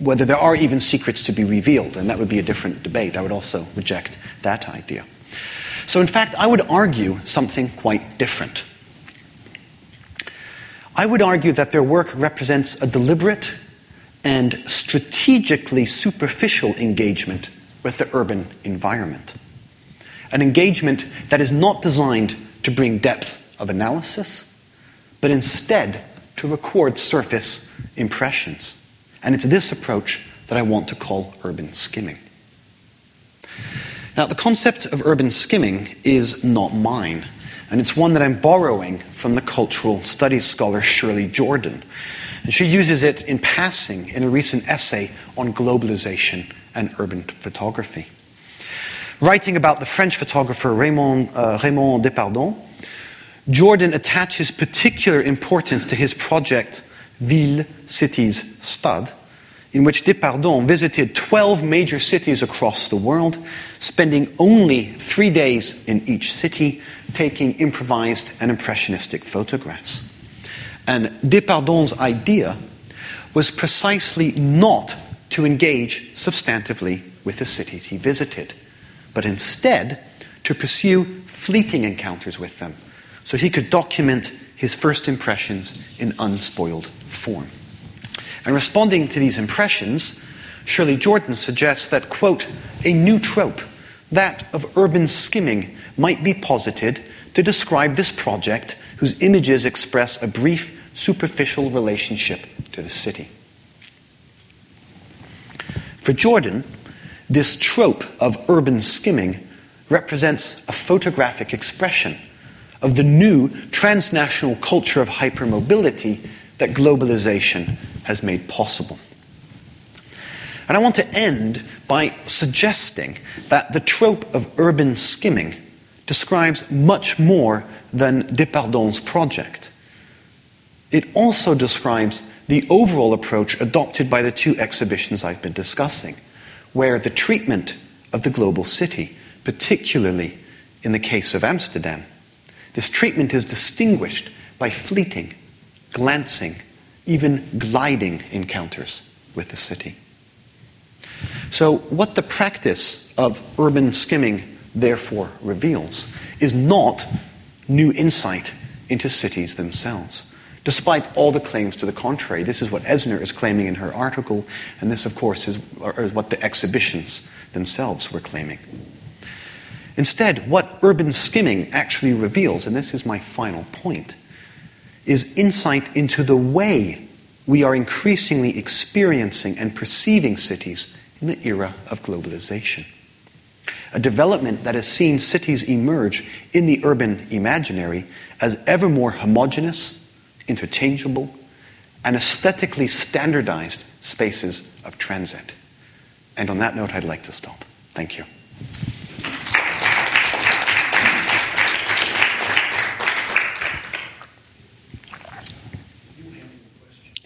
Speaker 3: whether there are even secrets to be revealed, and that would be a different debate. I would also reject that idea. So, in fact, I would argue something quite different. I would argue that their work represents a deliberate and strategically superficial engagement with the urban environment an engagement that is not designed to bring depth of analysis, but instead to record surface impressions. And it's this approach that I want to call urban skimming. Now, the concept of urban skimming is not mine, and it's one that I'm borrowing from the cultural studies scholar Shirley Jordan. And she uses it in passing in a recent essay on globalization and urban photography. Writing about the French photographer Raymond, uh, Raymond Depardon, Jordan attaches particular importance to his project Ville, Cities, Stad, in which Depardon visited 12 major cities across the world, spending only three days in each city, taking improvised and impressionistic photographs. And Depardon's idea was precisely not to engage substantively with the cities he visited but instead to pursue fleeting encounters with them so he could document his first impressions in unspoiled form. And responding to these impressions, Shirley Jordan suggests that, quote, a new trope, that of urban skimming, might be posited to describe this project whose images express a brief, superficial relationship to the city. For Jordan, this trope of urban skimming represents a photographic expression of the new transnational culture of hypermobility that globalization has made possible. And I want to end by suggesting that the trope of urban skimming describes much more than Depardon's project. It also describes the overall approach adopted by the two exhibitions I've been discussing, where the treatment of the global city, particularly in the case of Amsterdam, this treatment is distinguished by fleeting, glancing, even gliding encounters with the city. So, what the practice of urban skimming therefore reveals is not new insight into cities themselves. Despite all the claims to the contrary, this is what Esner is claiming in her article, and this, of course, is, is what the exhibitions themselves were claiming. Instead, what urban skimming actually reveals, and this is my final point, is insight into the way we are increasingly experiencing and perceiving cities in the era of globalization. A development that has seen cities emerge in the urban imaginary as ever more homogeneous, interchangeable, and aesthetically standardized spaces of transit. And on that note, I'd like to stop. Thank you.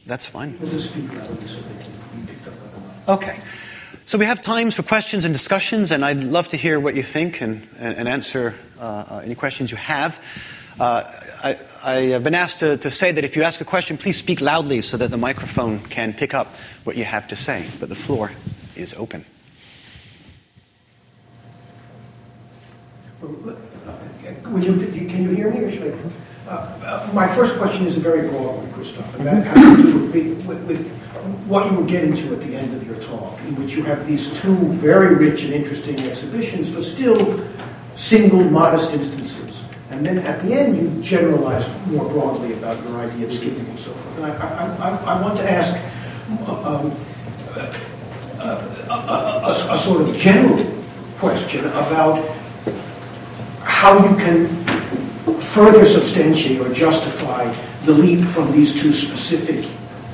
Speaker 3: That's fine. Okay. So we have times for questions and discussions, and I'd love to hear what you think and, and answer uh, uh, any questions you have. Uh, I, I, have been asked to, to, say that if you ask a question, please speak loudly so that the microphone can pick up what you have to say. But the floor is open.
Speaker 2: Can you, can you hear me, or should I? Uh, uh, my first question is a very broad one, Christoph, and that has to do with, with, with, what you were getting to at the end of your talk, in which you have these two very rich and interesting exhibitions, but still single, modest instances. And then at the end, you generalize more broadly about your idea of skipping and so forth. And I, I, I, I want to ask um, a, a, a, a sort of general question about how you can further substantiate or justify the leap from these two specific,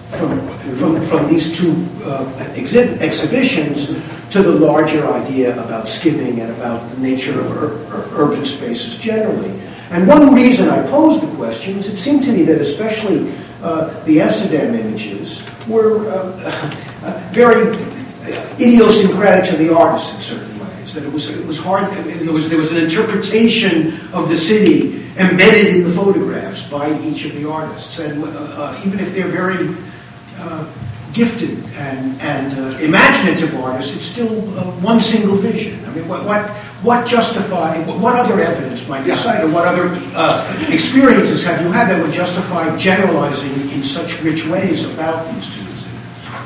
Speaker 2: from, from, from these two uh, exhi- exhibitions to the larger idea about skimming and about the nature of ur- urban spaces generally. And one reason I posed the question is it seemed to me that especially uh, the Amsterdam images were uh, uh very idiosyncratic to the artist in certain ways. That it was, it was hard, there was, there was an interpretation of the city embedded in the photographs by each of the artists. And uh, uh, even if they're very gifted and, and uh, imaginative artists, it's still uh, one single vision. I mean, what, what, what justify, what other evidence might you cite, or what other uh, experiences have you had that would justify generalizing in such rich ways about these two?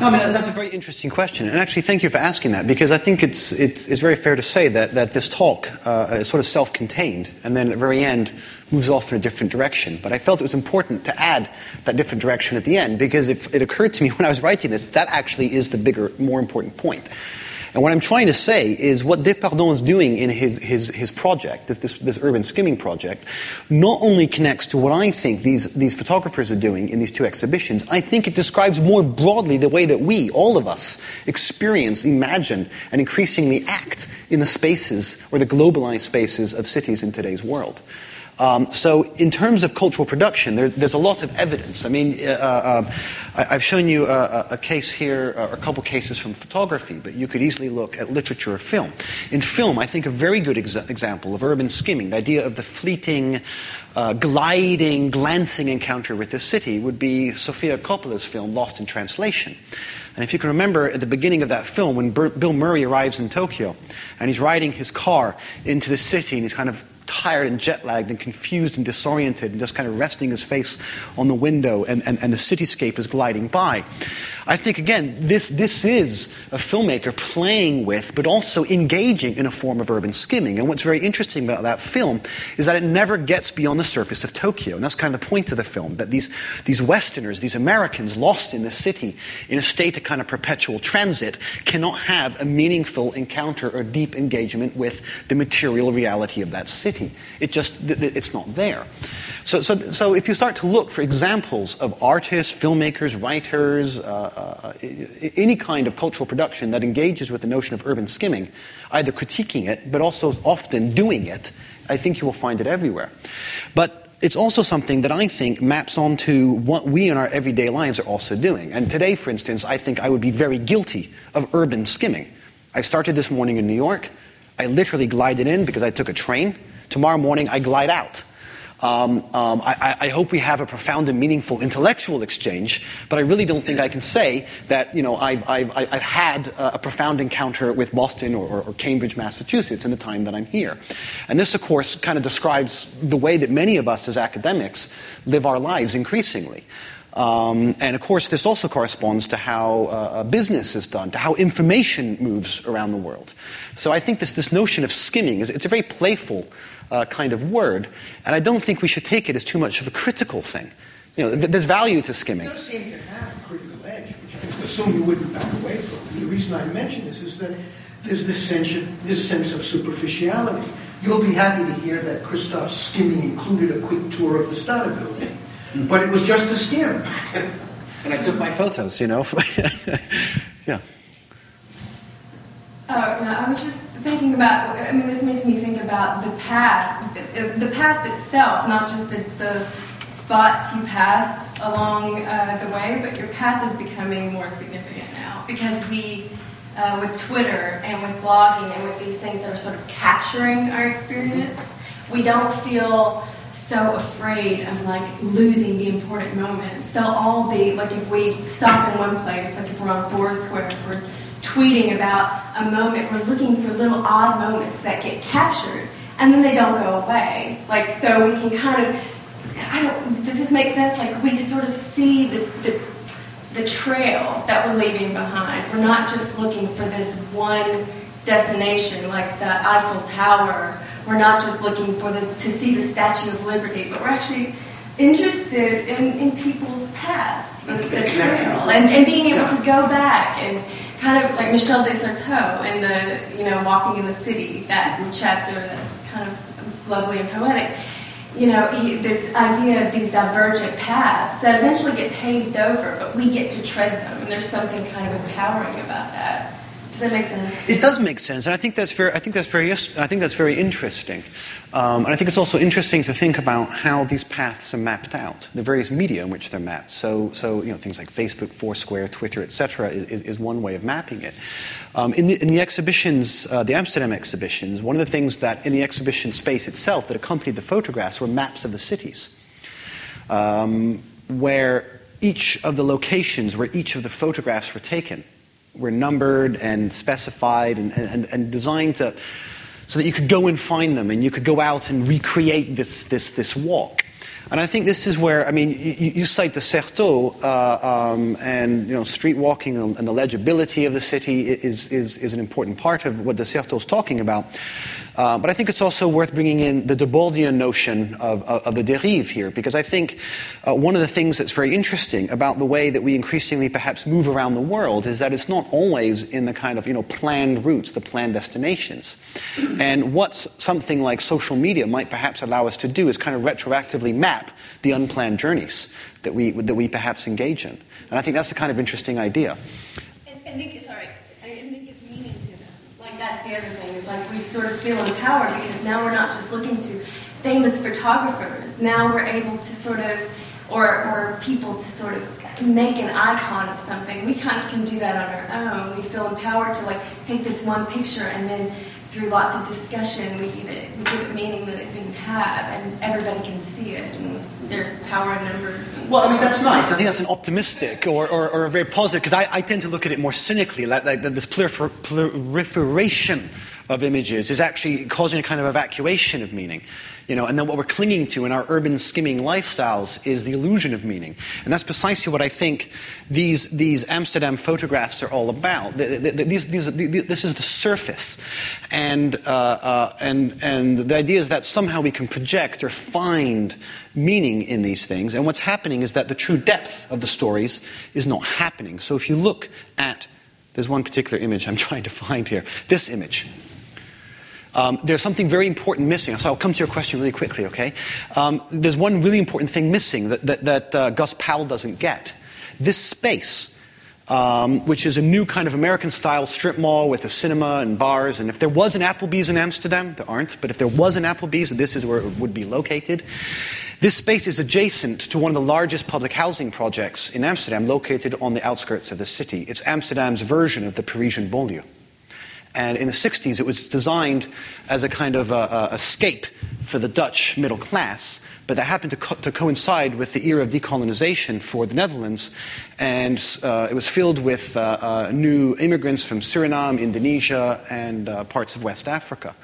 Speaker 3: No, I mean, that's a very interesting question. And actually, thank you for asking that because I think it's, it's, it's very fair to say that, that this talk uh, is sort of self contained and then at the very end moves off in a different direction. But I felt it was important to add that different direction at the end because if it occurred to me when I was writing this, that actually is the bigger, more important point. And what I'm trying to say is what Depardon is doing in his, his, his project, this, this, this, urban skimming project, not only connects to what I think these, these photographers are doing in these two exhibitions, I think it describes more broadly the way that we, all of us, experience, imagine, and increasingly act in the spaces or the globalized spaces of cities in today's world. Um, so, in terms of cultural production, there, there's a lot of evidence. I mean, uh, uh, I, have shown you a, a case here, uh, a couple cases from photography, but you could easily look at literature or film. In film, I think a very good exa- example of urban skimming, the idea of the fleeting, uh, gliding, glancing encounter with the city, would be Sofia Coppola's film, Lost in Translation. And if you can remember at the beginning of that film, when Bill Murray arrives in Tokyo and he's riding his car into the city and he's kind of tired and jet lagged and confused and disoriented and just kind of resting his face on the window and, and, and the cityscape is gliding by. I think, again, this, this is a filmmaker playing with, but also engaging in a form of urban skimming. And what's very interesting about that film is that it never gets beyond the surface of Tokyo. And that's kind of the point of the film that these, these Westerners, these Americans lost in the city in a state of kind of perpetual transit, cannot have a meaningful encounter or deep engagement with the material reality of that city. It just, it's not there. So, so, so if you start to look for examples of artists, filmmakers, writers, uh, uh, any kind of cultural production that engages with the notion of urban skimming, either critiquing it, but also often doing it, I think you will find it everywhere. But it's also something that I think maps onto what we in our everyday lives are also doing. And today, for instance, I think I would be very guilty of urban skimming. I started this morning in New York. I literally glided in because I took a train. Tomorrow morning, I glide out. Um, um, I, I, hope we have a profound and meaningful intellectual exchange, but I really don't think I can say that you know I've, I've, I've had a, profound encounter with Boston or, or, or, Cambridge, Massachusetts, in the time that I'm here. And this, of course, kind of describes the way that many of us as academics live our lives increasingly. Um, and of course, this also corresponds to how uh, business is done, to how information moves around the world. So I think this, this notion of skimming is it's a very playful uh, kind of word, and I don't think we should take it as too much of a critical thing. You know, th- there's value to skimming.
Speaker 2: It does seem to have a critical edge, which I assume you wouldn't back away from. The reason I mention this is that there's this sense of, this sense of superficiality. You'll be happy to hear that Christoph's skimming included a quick tour of the Stata building, but it was just a skim.
Speaker 3: and I took my photos, you know. yeah.
Speaker 5: Oh, no, I was just thinking about, I mean, this makes me think about the path, the, the path itself, not just the, the spots you pass along uh, the way, but your path is becoming more significant now because we, uh, with Twitter and with blogging and with these things that are sort of capturing our experience, we don't feel so afraid of like losing the important moments. They'll all be like if we stop in one place, like if we're on Foursquare, if we're tweeting about a moment. We're looking for little odd moments that get captured, and then they don't go away. Like so, we can kind of. I don't. Does this make sense? Like we sort of see the, the the trail that we're leaving behind. We're not just looking for this one destination like the Eiffel Tower. We're not just looking for the to see the Statue of Liberty, but we're actually interested in, in people's paths, the, the trail, and, and being able to go back and kind of like Michel de Certeau in the, you know, Walking in the City, that chapter that's kind of lovely and poetic. You know, he, this idea of these divergent paths that eventually get paved over, but we get to tread them, and there's something kind of empowering about that. Does that make sense?
Speaker 3: It does make sense, and I think that's very. I think that's very. I think that's very interesting, um, and I think it's also interesting to think about how these paths are mapped out, the various media in which they're mapped. So, so you know, things like Facebook, Foursquare, Twitter, etc., is, is, one way of mapping it. Um, in, the, in, the, exhibitions, uh, the Amsterdam exhibitions, one of the things that in the exhibition space itself that accompanied the photographs were maps of the cities, um, where each of the locations where each of the photographs were taken were numbered and specified and, and, and designed to, so that you could go and find them and you could go out and recreate this, this, this walk. And I think this is where, I mean, you, you cite de Certeau, uh, um, and, you know, street walking and, the legibility of the city is, is, is an important part of what de Certeau is talking about. Uh, but I think it's also worth bringing in the Debordian notion of, of, of the dérive here, because I think uh, one of the things that's very interesting about the way that we increasingly perhaps move around the world is that it's not always in the kind of you know planned routes, the planned destinations. And what something like social media might perhaps allow us to do is kind of retroactively map the unplanned journeys that we that we perhaps engage in. And I think that's a kind of interesting idea.
Speaker 5: The other thing. Is like we sort of feel empowered because now we're not just looking to famous photographers. Now we're able to sort of, or or people to sort of make an icon of something. We kind of can do that on our own. We feel empowered to like take this one picture and then through lots of discussion we give it we give it meaning that it didn't have, and everybody can see it. And there's power in numbers.
Speaker 3: well, I mean that's nice. I think that's an optimistic or, or, or a very positive because I, I, tend to look at it more cynically, like, like this proliferation of images is actually causing a kind of evacuation of meaning. You know, and then what we're clinging to in our urban skimming lifestyles is the illusion of meaning. And that's precisely what I think these, these Amsterdam photographs are all about. The, the, the, these, these, this is the surface. And, uh, uh, and, and the idea is that somehow we can project or find meaning in these things. And what's happening is that the true depth of the stories is not happening. So if you look at, there's one particular image I'm trying to find here, this image. Um, there's something very important missing. So I'll come to your question really quickly, okay? Um, there's one really important thing missing that, that, that uh, Gus Powell doesn't get. This space um, which is a new kind of American style strip mall with a cinema and bars. And if there was an Applebee's in Amsterdam, there aren't, but if there was an Applebee's, this is where it would be located. This space is adjacent to one of the largest public housing projects in Amsterdam, located on the outskirts of the city. It's Amsterdam's version of the Parisian banlieue. And in the 60s, it was designed as a kind of uh, uh, escape for the Dutch middle class but that happened to, co- to, coincide with the era of decolonization for the Netherlands, and uh, it was filled with uh, uh, new immigrants from Suriname, Indonesia, and uh, parts of West Africa.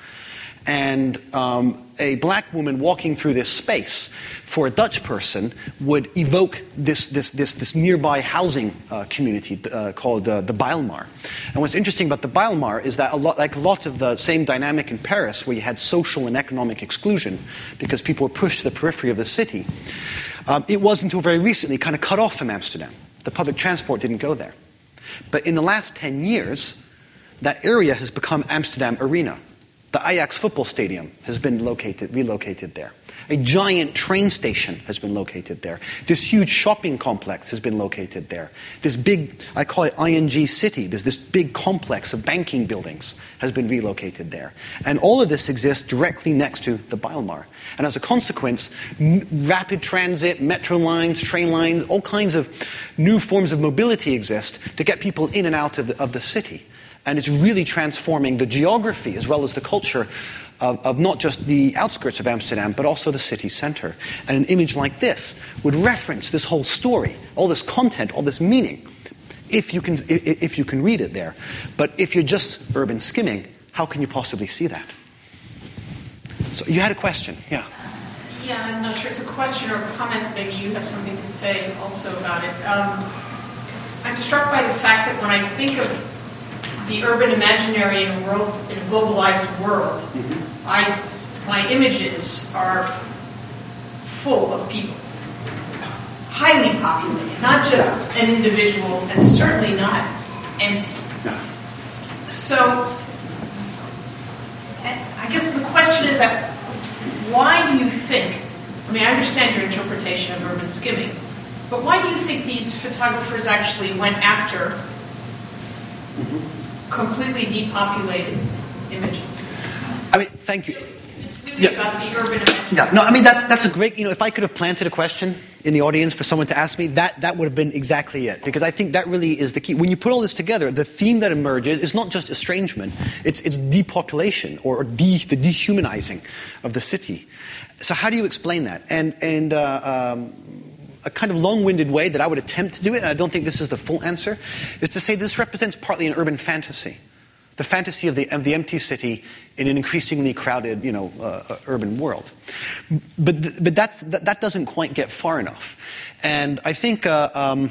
Speaker 3: And um, a black woman walking through this space for a Dutch person would evoke this, this, this, this nearby housing uh, community uh, called uh, the Bijlmer. And what's interesting about the Bijlmer is that, a lot, like a lot of the same dynamic in Paris, where you had social and economic exclusion because people were pushed to the periphery of the city, um, it was until very recently kind of cut off from Amsterdam. The public transport didn't go there. But in the last 10 years, that area has become Amsterdam Arena. The Ajax football stadium has been located, relocated there. A giant train station has been located there. This huge shopping complex has been located there. This big, I call it ING City, there's this big complex of banking buildings has been relocated there. And all of this exists directly next to the Bijlmer. And as a consequence, n- rapid transit, metro lines, train lines, all kinds of new forms of mobility exist to get people in and out of the, of the city. And it's really transforming the geography as well as the culture of, of, not just the outskirts of Amsterdam, but also the city center. And an image like this would reference this whole story, all this content, all this meaning, if you can, if, you can read it there. But if you're just urban skimming, how can you possibly see that? So you had a question, yeah.
Speaker 6: Yeah, I'm not sure it's a question or a comment. Maybe you have something to say also about it. Um, I'm struck by the fact that when I think of the urban imaginary in a world in a globalized world, mm-hmm. I, my images are full of people, highly populated, not just an individual, and certainly not empty. So, I guess the question is that why do you think? I mean, I understand your interpretation of urban skimming, but why do you think these photographers actually went after? Mm-hmm completely depopulated images.
Speaker 3: I mean, thank you.
Speaker 6: It's really yeah. about the urban
Speaker 3: Yeah, no, I mean, that's, that's a great, you know, if I could have planted a question in the audience for someone to ask me, that, that would have been exactly it. Because I think that really is the key. When you put all this together, the theme that emerges is not just estrangement, it's, it's depopulation or de, the dehumanizing of the city. So, how do you explain that? And, and uh, um, a kind of long winded way that I would attempt to do it, and I don't think this is the full answer, is to say this represents partly an urban fantasy. The fantasy of the, of the empty city in an increasingly crowded, you know, uh, uh, urban world. But, but that's, that, doesn't quite get far enough. And I think uh, um,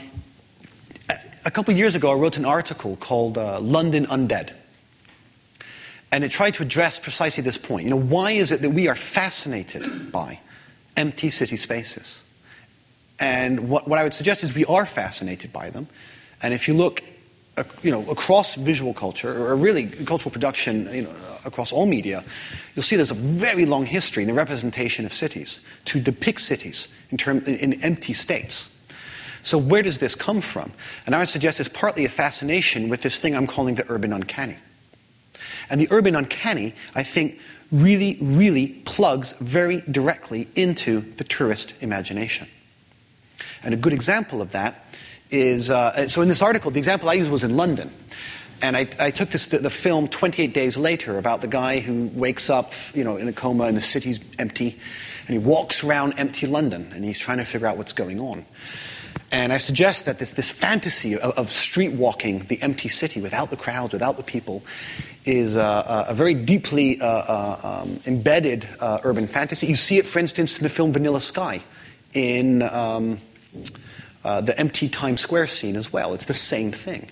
Speaker 3: a couple years ago, I wrote an article called uh, London Undead. And it tried to address precisely this point. You know, why is it that we are fascinated by empty city spaces? And what, what I would suggest is we are fascinated by them. And if you look uh, you know, across visual culture, or really cultural production you know, across all media, you'll see there's a very long history in the representation of cities to depict cities in, term, in empty states. So, where does this come from? And I would suggest it's partly a fascination with this thing I'm calling the urban uncanny. And the urban uncanny, I think, really, really plugs very directly into the tourist imagination. And a good example of that is uh, so in this article, the example I used was in London. And I, I took this, the, the, film 28 Days Later about the guy who wakes up you know, in a coma and the city's empty. And he walks around empty London and he's trying to figure out what's going on. And I suggest that this, this fantasy of, of street walking the empty city without the crowds, without the people, is uh, a very deeply uh, uh um, embedded uh, urban fantasy. You see it, for instance, in the film Vanilla Sky in. Um, uh, the empty Times Square scene as well. It's the same thing.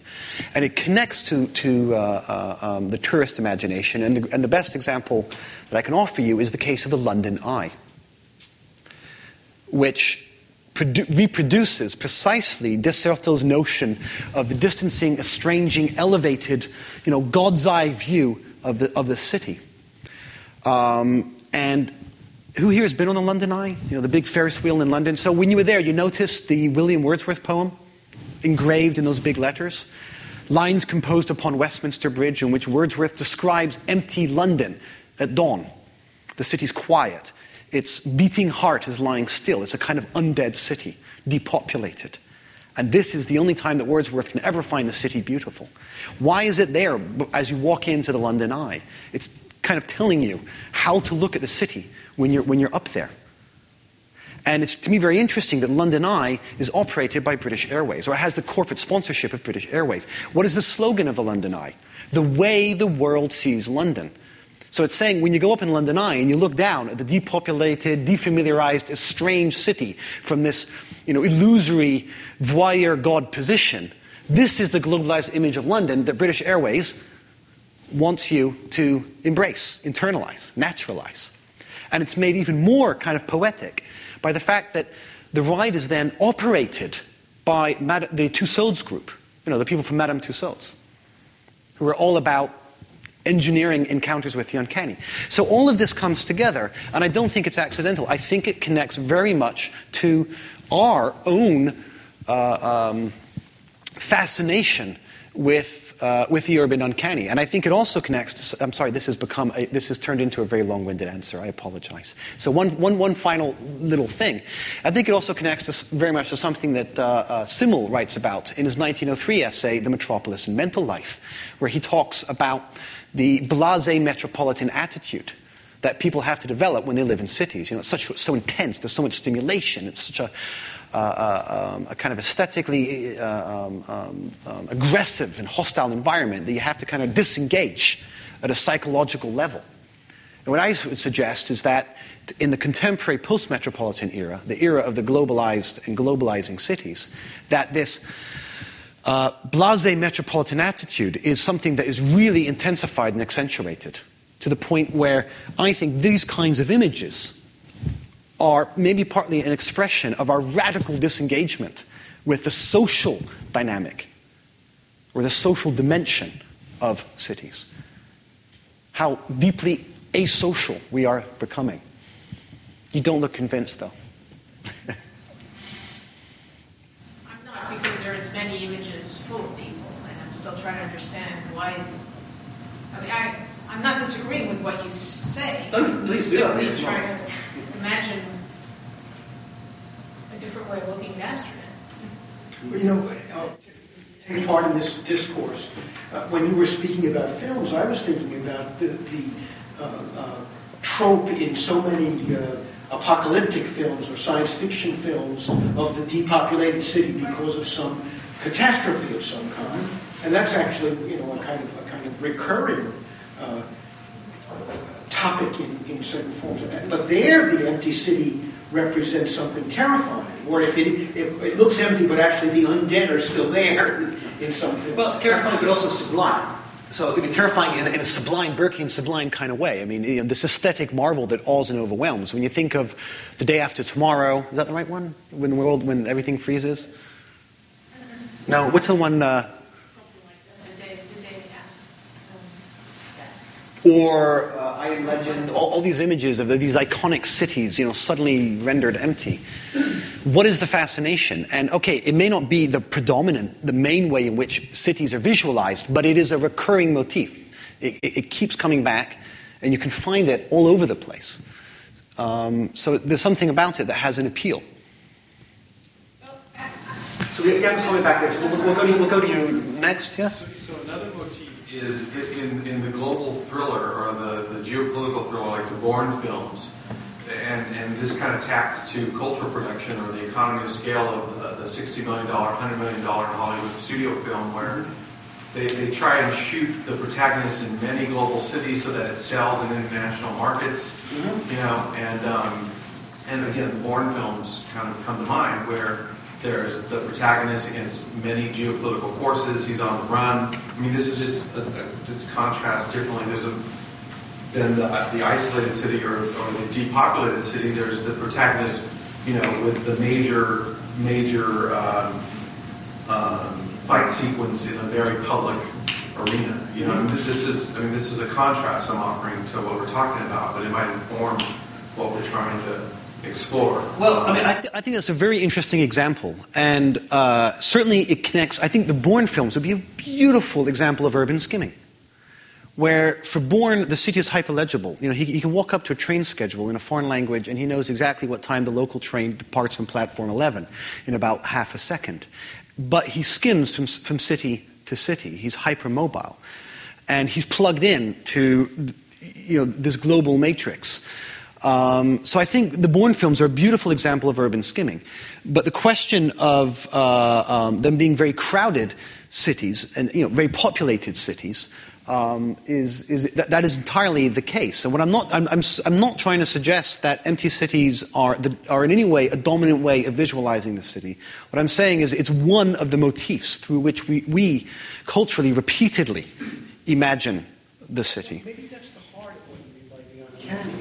Speaker 3: And it connects to, to uh, uh, um, the tourist imagination. And the, and the best example that I can offer you is the case of the London Eye, which produ- reproduces precisely de Certeau's notion of the distancing, estranging, elevated, you know, God's eye view of the, of the city. Um, and who here has been on the London Eye? You know, the big Ferris wheel in London. So when you were there, you noticed the William Wordsworth poem? engraved in those big letters. Lines composed upon Westminster Bridge in which Wordsworth describes empty London at dawn. The city's quiet. Its beating heart is lying still. It's a kind of undead city, depopulated. And this is the only time that Wordsworth can ever find the city beautiful. Why is it there as you walk into the London Eye? It's kind of telling you how to look at the city when you're, when you're up there. And it's to me very interesting that London Eye is operated by British Airways, or has the corporate sponsorship of British Airways. What is the slogan of the London Eye? The way the world sees London. So it's saying when you go up in London Eye and you look down at the depopulated, defamiliarized, estranged city from this you know, illusory voyeur god position, this is the globalized image of London that British Airways wants you to embrace, internalize, naturalize. And it's made even more kind of poetic by the fact that the ride is then operated by Mad- the Tussauds group, you know, the people from Madame Tussauds, who are all about engineering encounters with the uncanny. So all of this comes together, and I don't think it's accidental. I think it connects very much to our own uh, um, fascination with uh, with the urban uncanny. And I think it also connects to, I'm sorry, this has become, a, this has turned into a very long winded answer. I apologize. So, one, one, one final little thing. I think it also connects to, very much to something that uh, uh, Simmel writes about in his 1903 essay, The Metropolis and Mental Life, where he talks about the blase metropolitan attitude that people have to develop when they live in cities. You know, it's such, so intense, there's so much stimulation, it's such a uh, uh, um, a kind of aesthetically uh, um, um, um, aggressive and hostile environment that you have to kind of disengage at a psychological level. And what I would suggest is that in the contemporary post metropolitan era, the era of the globalized and globalizing cities, that this uh, blase metropolitan attitude is something that is really intensified and accentuated to the point where I think these kinds of images are maybe partly an expression of our radical disengagement with the social dynamic or the social dimension of cities. How deeply asocial we are becoming. You don't look convinced, though.
Speaker 6: I'm not, because there's many images full of people, and I'm still trying to understand why. I mean, I, I'm not disagreeing with what you say.
Speaker 2: Don't, please do.
Speaker 6: Simply trying to imagine a different way of looking at Amsterdam.
Speaker 2: You know, uh, taking part in this discourse, uh, when you were speaking about films, I was thinking about the, the uh, uh, trope in so many uh, apocalyptic films or science fiction films of the depopulated city because of some catastrophe of some kind, and that's actually you know a kind of a kind of recurring uh, topic in, in certain forms. But there, the empty city represents something terrifying. Or if it, it, it, looks empty, but actually the undead are still there in some films.
Speaker 3: Well, terrifying, but also sublime. So, it I mean, terrifying in, in a sublime, Burkean sublime kind of way. I mean, you know, this aesthetic marvel that awes and overwhelms. When you think of the day after tomorrow, is that the right one? When the world, when everything freezes? No, what's the one? Uh, or uh, I Am Legend, all, all, these images of these iconic cities, you know, suddenly rendered empty. What is the fascination? And okay, it may not be the predominant, the main way in which cities are visualized, but it is a recurring motif. It, it, it keeps coming back, and you can find it all over the place. Um, so there's something about it that has an appeal. So we have something back there. we'll, we'll, go to, we'll go to you next. Yes.
Speaker 7: So, so another motif is in, in the global thriller or the, the geopolitical thriller, like the Bourne films, and, and this kind of tax to cultural production or the economy of scale of the, the $60 million, $100 million Hollywood studio film where they, they try and shoot the protagonist in many global cities so that it sells in international markets, mm-hmm. you know, and, um, and again, the Bourne films kind of come to mind where there's the protagonist against many geopolitical forces. He's on the run. I mean, this is just a, a just contrast differently. There's a then the, the isolated city or, or the depopulated city. There's the protagonist, you know, with the major major um, um, fight sequence in a very public arena. You know, this is I mean, this is a contrast I'm offering to what we're talking about, but it might inform what we're trying to explore?
Speaker 3: Well, I mean, I, th- I think that's a very interesting example, and uh, certainly it connects. I think the Bourne films would be a beautiful example of urban skimming, where for Bourne the city is hyperlegible. You know, he, he can walk up to a train schedule in a foreign language, and he knows exactly what time the local train departs from platform 11 in about half a second. But he skims from, from city to city. He's hypermobile, and he's plugged in to you know this global matrix. Um, so I think the Bourne films are a beautiful example of urban skimming. But the question of uh, um, them being very crowded cities and you know, very populated cities um, is, is that, that is entirely the case. And what I'm not, I'm, I'm, I'm not trying to suggest that empty cities are, the, are in any way a dominant way of visualizing the city. What I'm saying is it's one of the motifs through which we, we culturally repeatedly imagine the city.
Speaker 2: Maybe that's the heart of what you mean by the uncanny.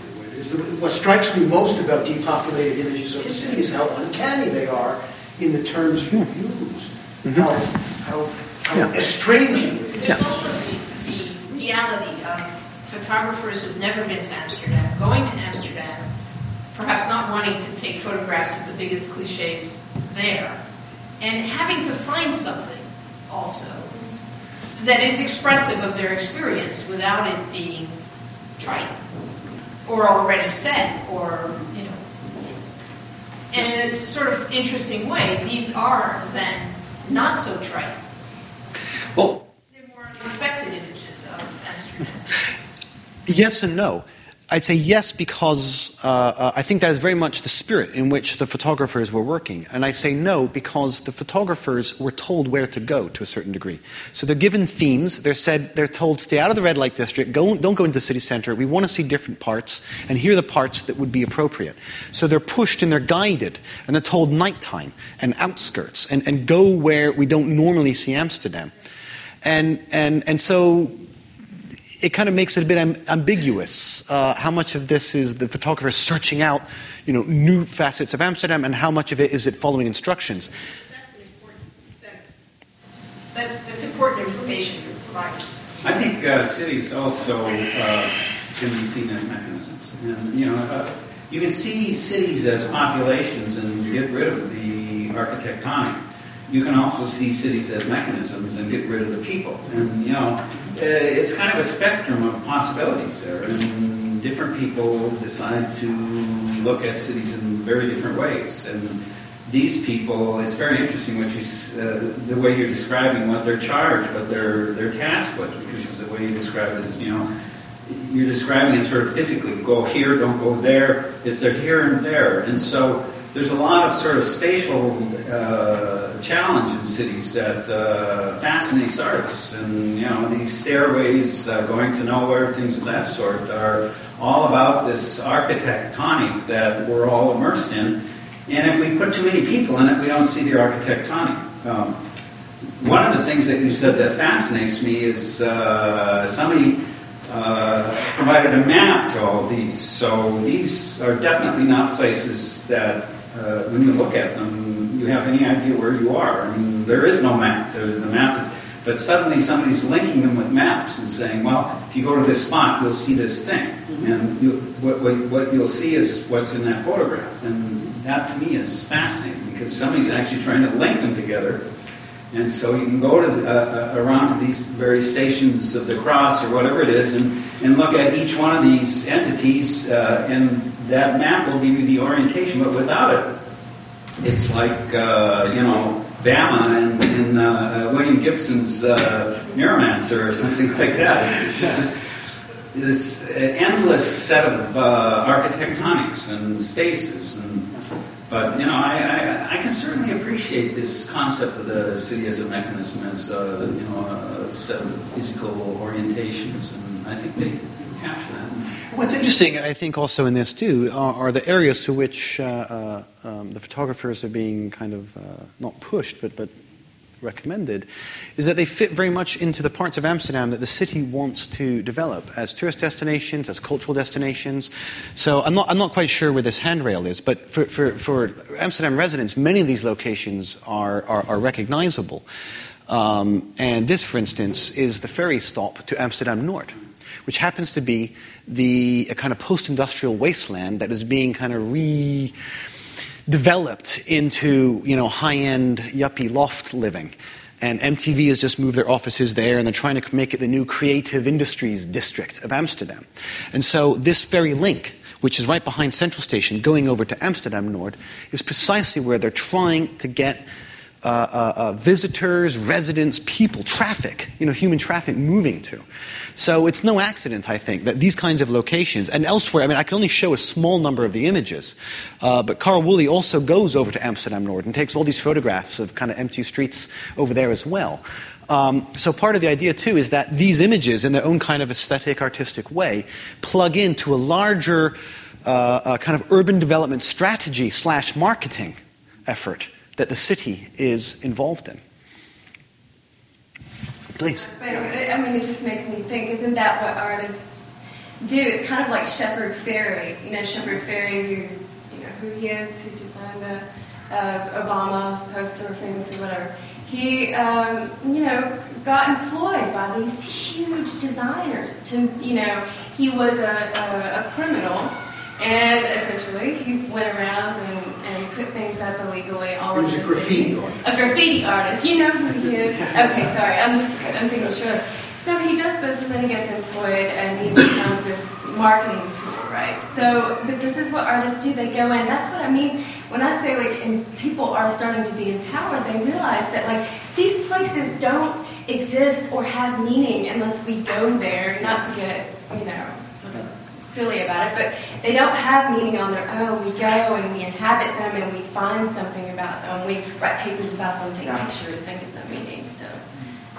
Speaker 2: Is the, what strikes me most about depopulated images of the city is how uncanny they are in the terms you've used. Mm-hmm. How, how, how yeah. estranging it is.
Speaker 6: There's also the, the reality of photographers who've never been to Amsterdam going to Amsterdam, perhaps not wanting to take photographs of the biggest cliches there, and having to find something also that is expressive of their experience without it being trite or already said or you know. And in a sort of interesting way these are then not so trite.
Speaker 3: Well
Speaker 6: they're more unexpected images of amsterdam.
Speaker 3: yes and no I'd say yes because uh, uh, I think that is very much the spirit in which the photographers were working. And I say no because the photographers were told where to go to a certain degree. So they're given themes. They're said they're told stay out of the red light district. Go, don't go into the city center. We want to see different parts, and here are the parts that would be appropriate. So they're pushed and they're guided, and they're told nighttime and outskirts, and, and go where we don't normally see Amsterdam. And, and, and so it kind of makes it a bit amb- ambiguous uh, how much of this is the photographer searching out you know, new facets of Amsterdam and how much of it is it following instructions.
Speaker 6: That's an important That's, that's important information you're providing.
Speaker 8: I think uh, cities also uh, can be seen as mechanisms. And, you know, uh, you can see cities as populations and get rid of the architectonic. You can also see cities as mechanisms and get rid of the people. And, you know, it's kind of a spectrum of possibilities there, and different people decide to look at cities in very different ways. And these people, it's very interesting what you, uh, the way you're describing what they're charged, what their their task was, because the way you describe it is, you know, you're describing it sort of physically. Go here, don't go there. It's there here and there, and so there's a lot of sort of spatial uh, challenge in cities that uh, fascinates artists. And, you know, these stairways uh, going to nowhere, things of that sort, are all about this architectonic that we're all immersed in. And if we put too many people in it, we don't see the architectonic. Um, one of the things that you said that fascinates me is uh, somebody uh, provided a map to all these. So these are definitely not places that uh, when you look at them, you have any idea where you are. I mean, there is no map. There's, the map is, but suddenly somebody's linking them with maps and saying, well, if you go to this spot, you'll see this thing. Mm-hmm. And you, what, what, what you'll see is what's in that photograph. And that to me is fascinating because somebody's actually trying to link them together. And so you can go to uh, uh, around to these various stations of the cross or whatever it is and, and look at each one of these entities uh, and that map will give you the orientation, but without it, it's like, uh, you know, Bama and, and uh, William Gibson's uh, Neuromancer or something like that. It's, just this, this, endless set of uh, architectonics and spaces. And, but, you know, I, I, I, can certainly appreciate this concept of the city as a mechanism, as, uh, you know, a set of physical orientations. And I think they capture that.
Speaker 3: What's interesting, I think, also in this too, are, are the areas to which uh, uh, um, the photographers are being kind of uh, not pushed, but but recommended, is that they fit very much into the parts of Amsterdam that the city wants to develop as tourist destinations, as cultural destinations. So I'm not I'm not quite sure where this handrail is, but for for, for Amsterdam residents, many of these locations are are, are recognizable. Um, and this, for instance, is the ferry stop to Amsterdam North which happens to be the kind of post industrial wasteland that is being kind of re developed into you know high end yuppie loft living. And MTV has just moved their offices there, and they're trying to make it the new creative industries district of Amsterdam. And so, this very link, which is right behind Central Station, going over to Amsterdam Nord, is precisely where they're trying to get uh, uh, visitors, residents, people, traffic, you know, human traffic moving to. So it's no accident, I think, that these kinds of locations, and elsewhere, I mean, I can only show a small number of the images, uh, but Carl Woolley also goes over to Amsterdam Nord and takes all these photographs of kind of empty streets over there as well. Um, so part of the idea too is that these images, in their own kind of aesthetic, artistic way, plug into a larger uh, uh, kind of urban development strategy slash marketing effort that the city is involved in. Please.
Speaker 5: I mean, it just makes me think isn't that what artists do? It's kind of like Shepard Fairey. You know, Shepard Fairey, who, you know, who he is, who designed the uh, Obama poster, famously, whatever. He, um, you know, got employed by these huge designers to, you know, he was a, a, a criminal and essentially, he went around and, and put things up illegally all over
Speaker 2: the
Speaker 5: city.
Speaker 2: a graffiti artist.
Speaker 5: A graffiti artist. You know who he is? Okay, sorry. I'm just I'm thinking sure. So he does this and then he gets employed and he becomes this marketing tool, right? So, but this is what artists do. They go in. That's what I mean when I say like, and people are starting to be empowered. They realize that like these places don't exist or have meaning unless we go there. Not to get you know sort of silly about it, but they don't have meaning on their own. We go and we inhabit them and we find something about them. We write papers about them, take yeah. pictures, and give them meaning. So,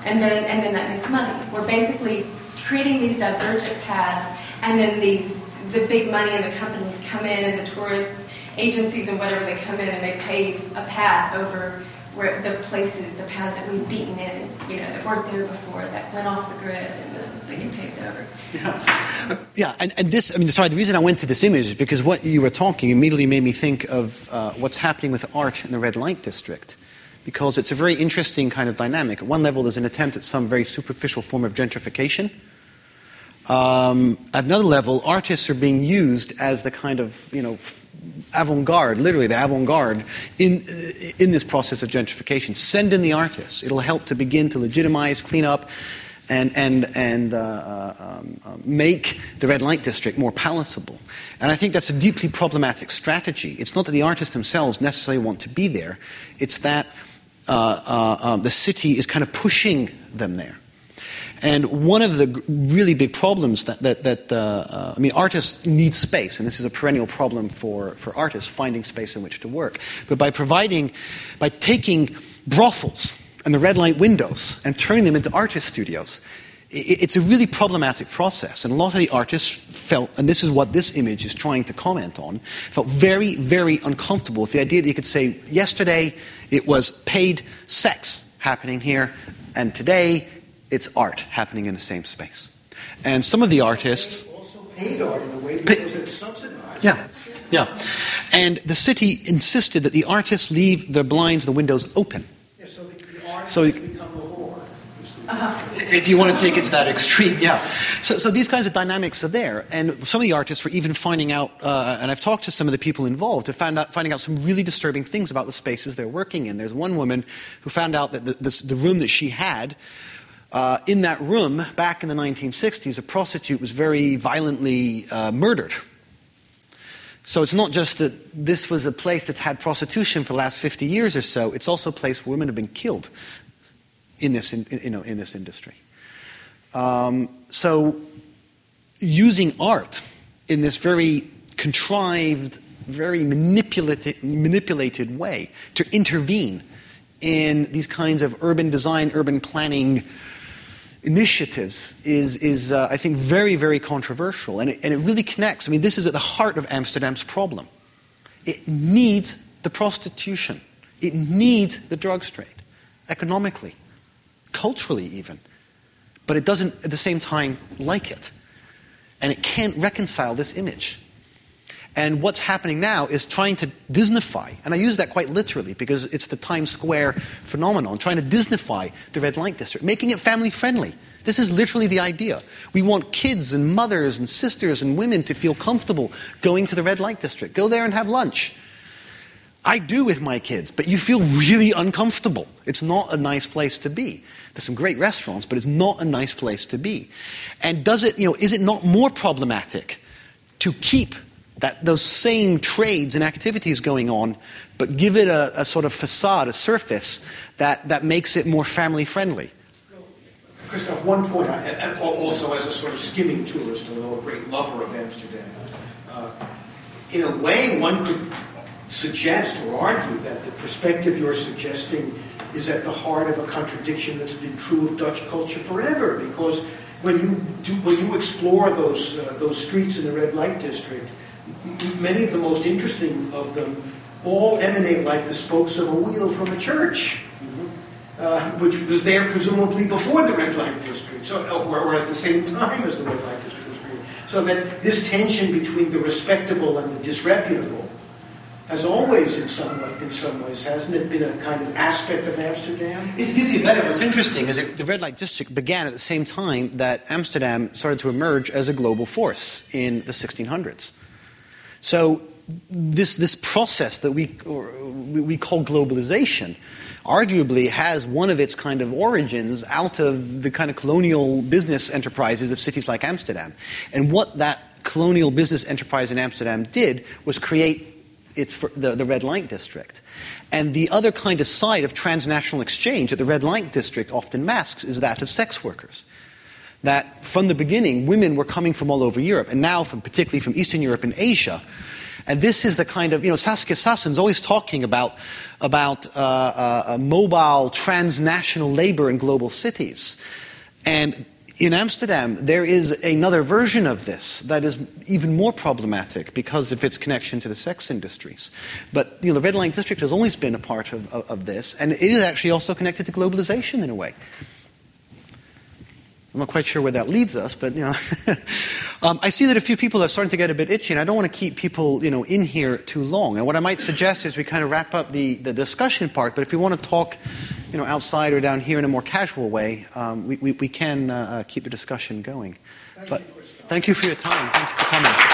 Speaker 5: and then and then that makes money. We're basically creating these divergent paths, and then these the big money and the companies come in, and the tourist agencies and whatever they come in and they pave a path over where the places, the paths that we've beaten in, you know, that weren't there before, that went off the grid
Speaker 3: Yeah, yeah and, and this, I mean, sorry, the reason I went to this image is because what you were talking immediately made me think of uh, what's happening with art in the red light district. Because it's a very interesting kind of dynamic. At one level, there's an attempt at some very superficial form of gentrification. Um, at another level, artists are being used as the kind of, you know, avant-garde, literally the avant-garde, in, in this process of gentrification. Send in the artists. It'll help to begin to legitimize, clean up, and, and, and uh, uh, um, uh, make the red light district more palatable. And I think that's a deeply problematic strategy. It's not that the artists themselves necessarily want to be there, it's that uh, um, the city is kind of pushing them there. And one of the really big problems that, that, that uh, I mean, artists need space, and this is a perennial problem for, for artists, finding space in which to work. But by providing, by taking brothels and the red light windows and turning them into artist studios, it's a really problematic process. And a lot of the artists felt, and this is what this image is trying to comment on, felt very, very uncomfortable with the idea that you could say, yesterday it was paid sex happening here, and today it's art happening in the same space. And some of the artists.
Speaker 2: also paid art in a way because it's subsidized.
Speaker 3: Yeah. Yeah. And the city insisted that the artists leave their blinds, the windows open.
Speaker 2: So.
Speaker 3: Uh-huh. If you want to take it to that extreme, yeah. So, so these kinds of dynamics are there, and some of the artists were even finding out, uh, and I've talked to some of the people involved, to find out, finding out some really disturbing things about the spaces they're working in. There's one woman who found out that the, this, the room that she had uh, in that room, back in the 1960s, a prostitute was very violently uh, murdered. So it's not just that this was a place that's had prostitution for the last 50 years or so, it's also a place where women have been killed in this, in, you know, in this industry. Um, so using art in this very contrived, very manipulated, manipulated way to intervene in these kinds of urban design, urban planning initiatives is, is uh, I think, very, very controversial. And it, and it really connects. I mean, this is at the heart of Amsterdam's problem. It needs the prostitution, it needs the drugs trade, economically, culturally, even. But it doesn't, at the same time, like it. And it can't reconcile this image. And what's happening now is trying to Disneyfy, and I use that quite literally because it's the Times Square phenomenon, trying to Disneyfy the red light district, making it family friendly, This is literally the idea. We want kids and mothers and sisters and women to feel comfortable going to the red light district. Go there and have lunch. I do with my kids, but you feel really uncomfortable. It's not a nice place to be. There's some great restaurants, but it's not a nice place to be. And does it, you know, is it not more problematic to keep that, those same trades and activities going on, but give it a, a sort of facade, a surface that, that makes it more family friendly?
Speaker 2: Christoph, one point, I, also as a sort of skimming tourist, although a great lover of Amsterdam, uh, in a way, one could suggest or argue that the perspective you're suggesting is at the heart of a contradiction that's been true of Dutch culture forever. Because when you do, when you explore those uh, those streets in the red light district, many of the most interesting of them all emanate like the spokes of a wheel from a church. Uh, which was there presumably before the red light district, so, or, or at the same time as the red light district was created. So that this tension between the respectable and the disreputable has always, in some, way, in some ways, hasn't it been a kind of aspect of Amsterdam?
Speaker 3: It's deeply better. What's interesting is that the red light district began at the same time that Amsterdam started to emerge as a global force in the 1600s. So this, this process that we, we call globalization arguably has one of its kind of origins out of the kind of colonial business enterprises of cities like Amsterdam. And what that colonial business enterprise in Amsterdam did was create it's the, the red light district. And the other kind of side of transnational exchange that the red light district often masks is that of sex workers. That from the beginning, women were coming from all over Europe, and now from particularly from Eastern Europe and Asia. And this is the kind of, you know, Saskia Sassen's always talking about, about uh, uh, mobile transnational labor in global cities. And in Amsterdam, there is another version of this that is even more problematic because of its connection to the sex industries. But you know, the red light district has always been a part of, of, of this, and it is actually also connected to globalization in a way. I'm not quite sure where that leads us, but you know, um, I see that a few people are starting to get a bit itchy, and I don't want to keep people, you know, in here too long. And what I might suggest is we kind of wrap up the, the discussion part. But if we want to talk, you know, outside or down here in a more casual way, um, we, we, we, can uh, uh, keep the discussion going. Thank but you, thank you for your time. Thank you for coming.